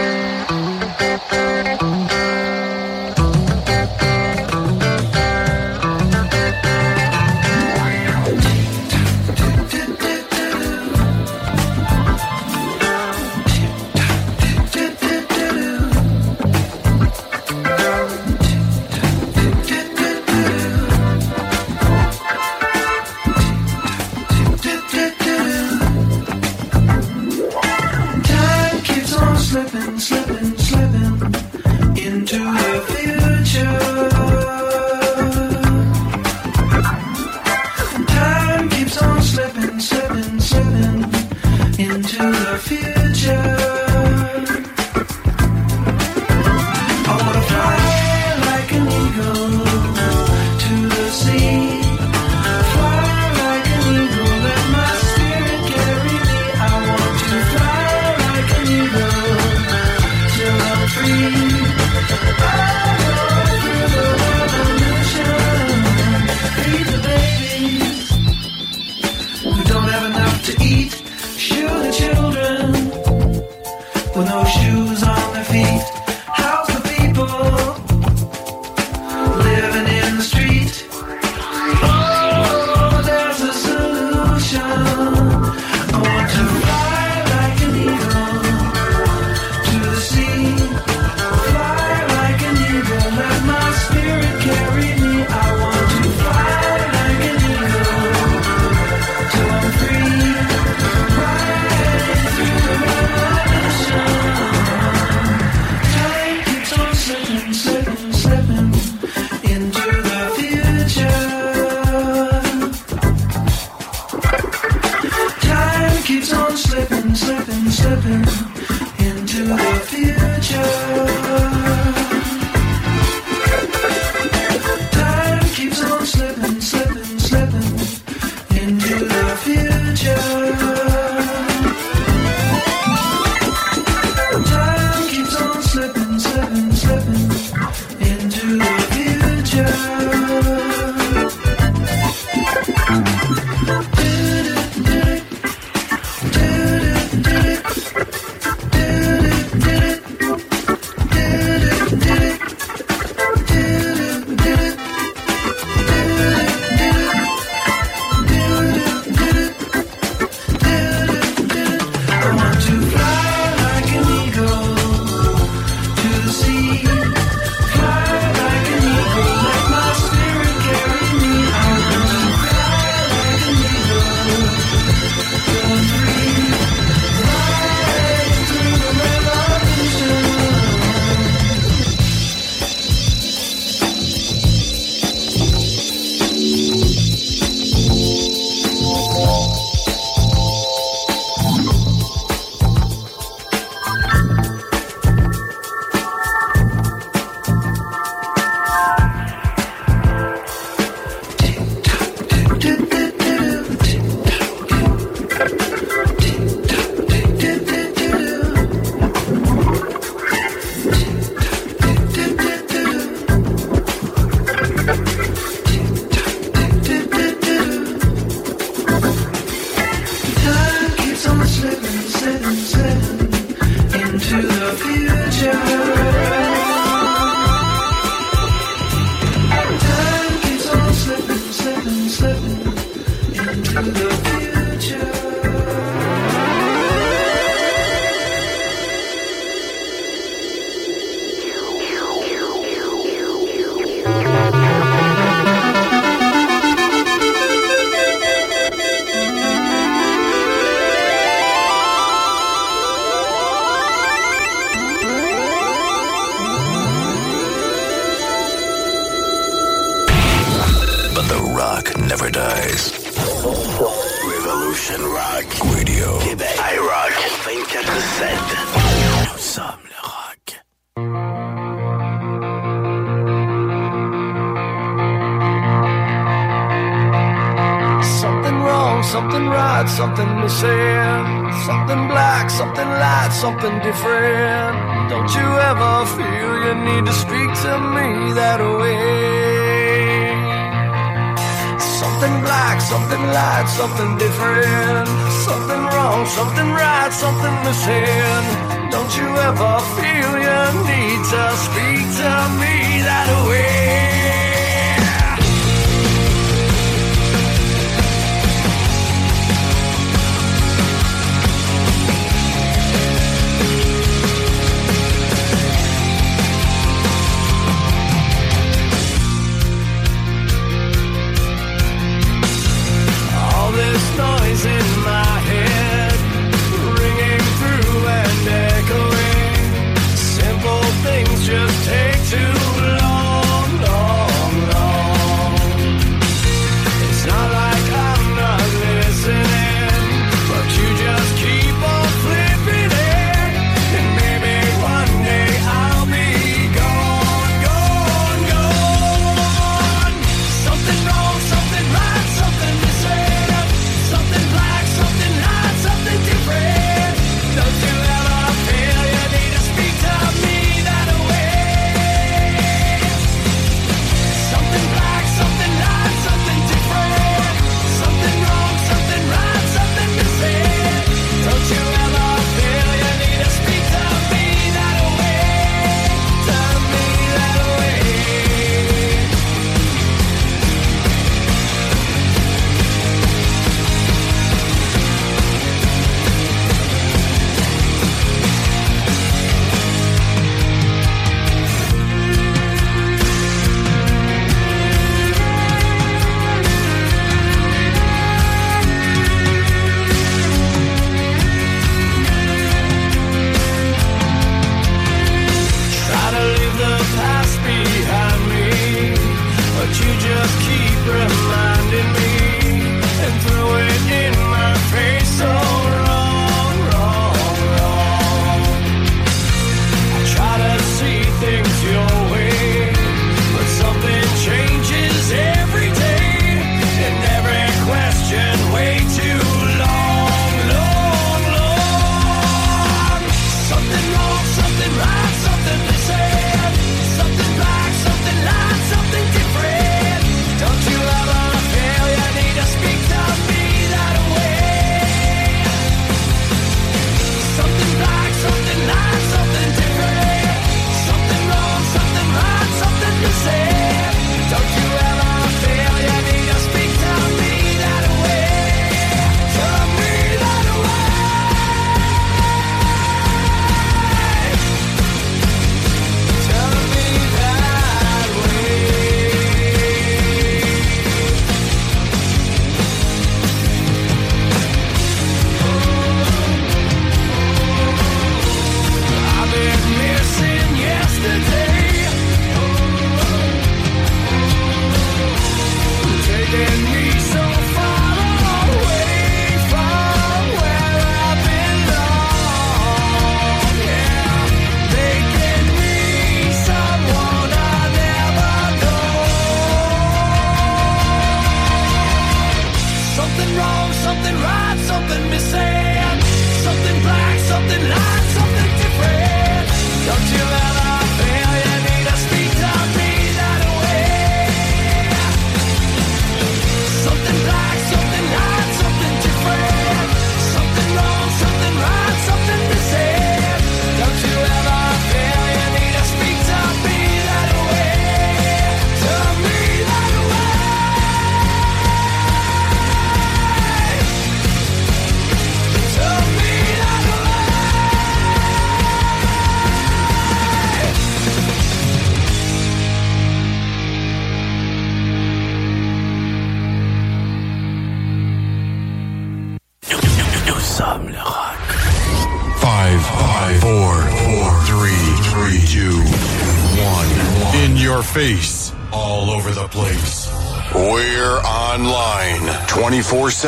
Into the future. something different. Something wrong, something right, something missing. Don't you ever feel you need to speak to me that way?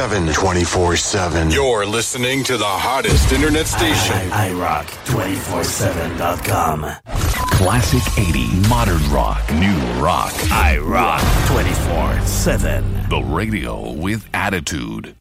7. 24 7. You're listening to the hottest internet station. I, I, I rock 24 7.com. Classic 80, modern rock, new rock. I rock 24 7. The radio with attitude.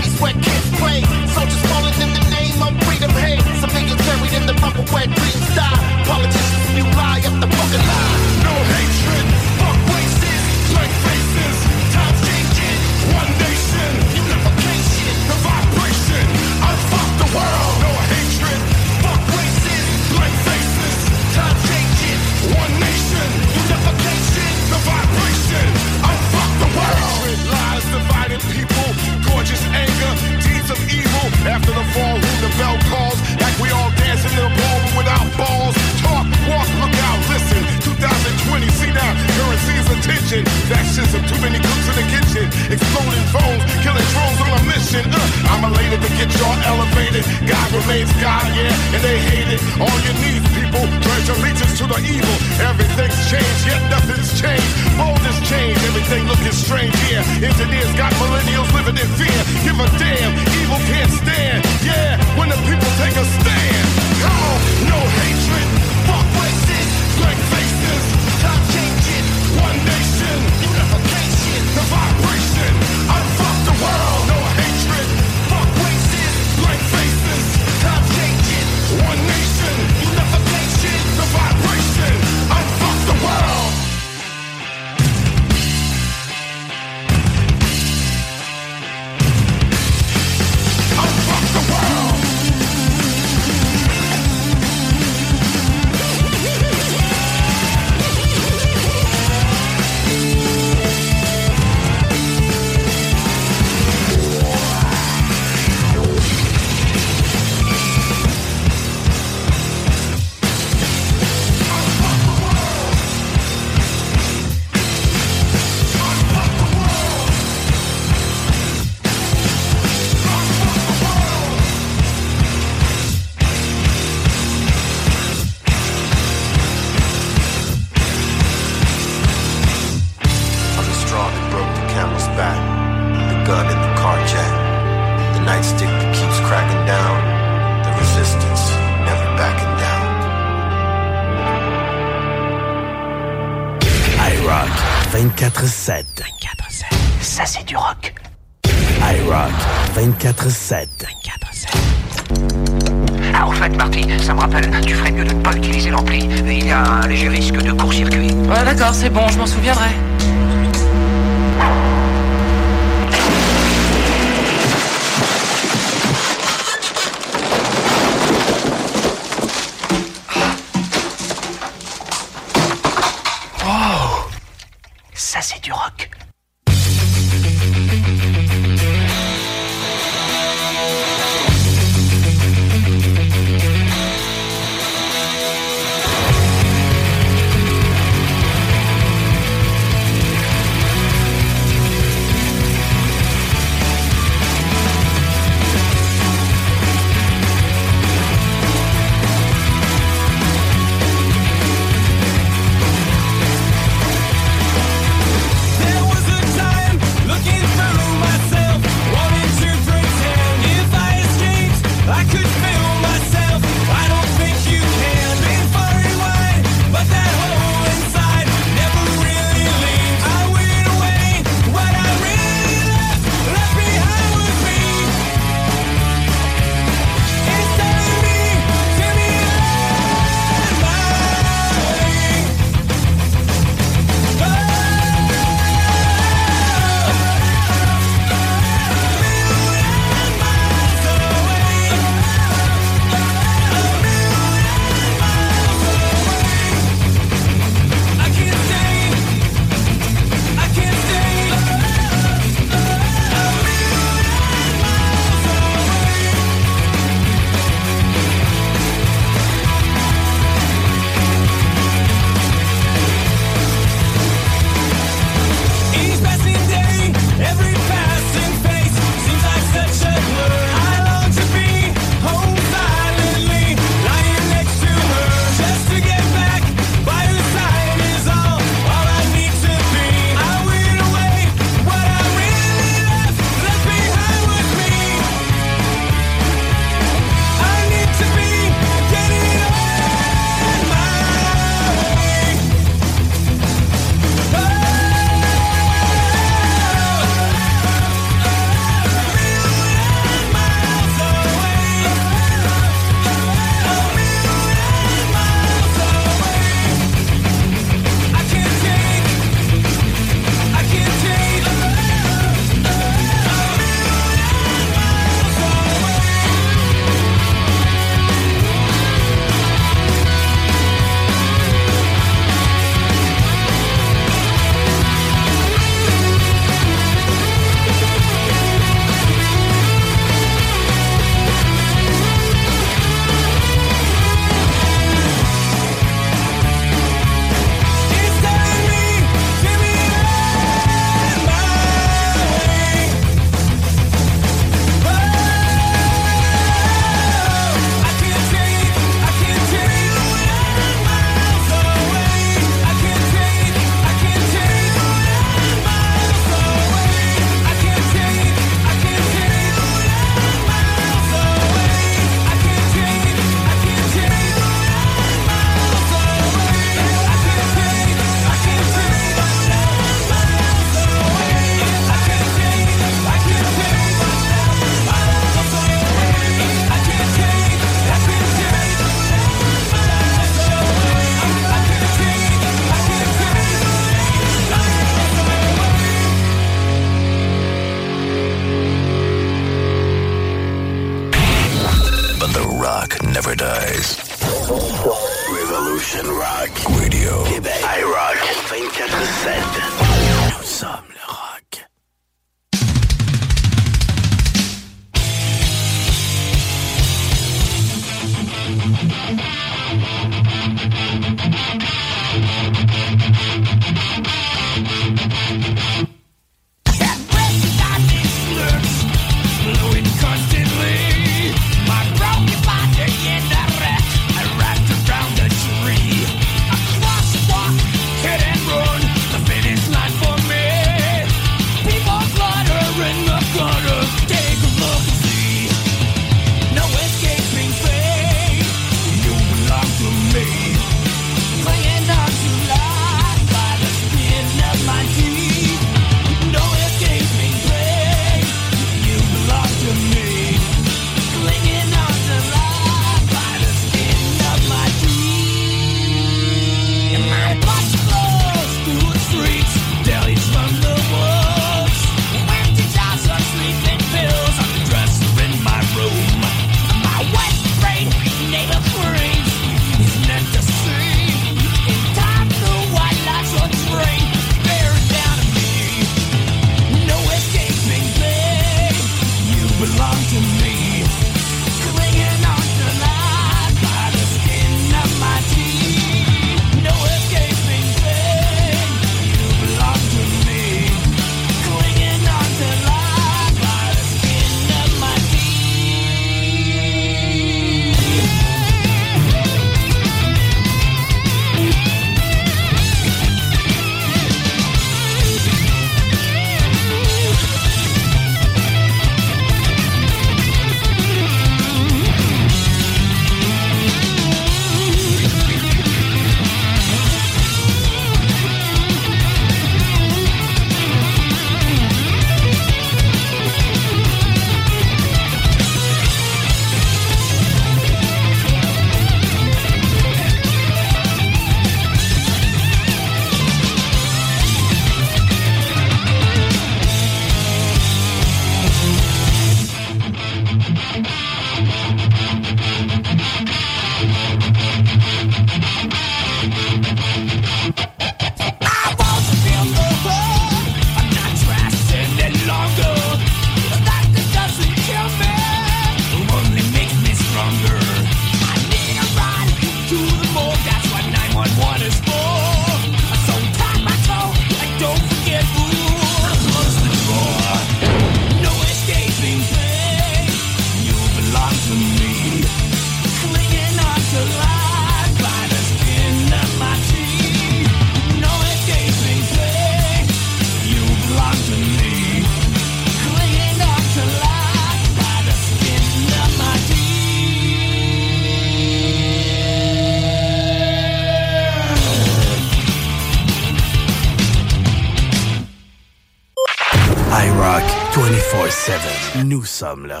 Sammler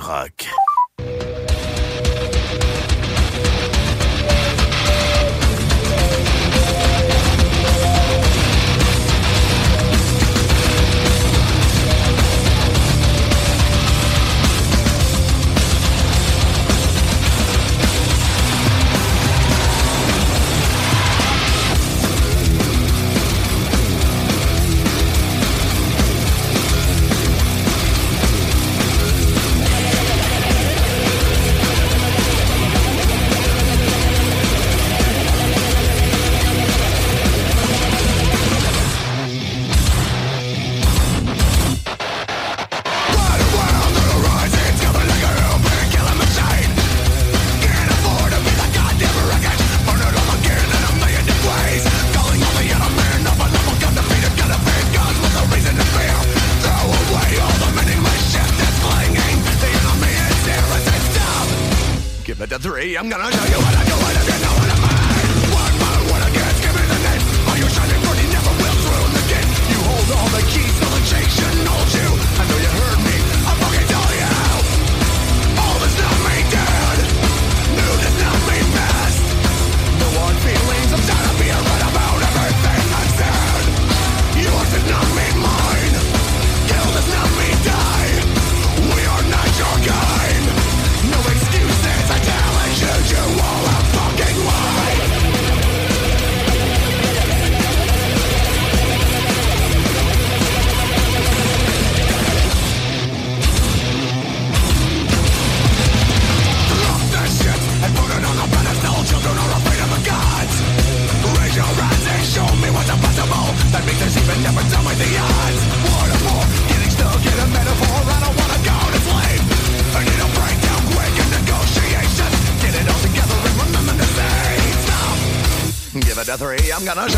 ganar.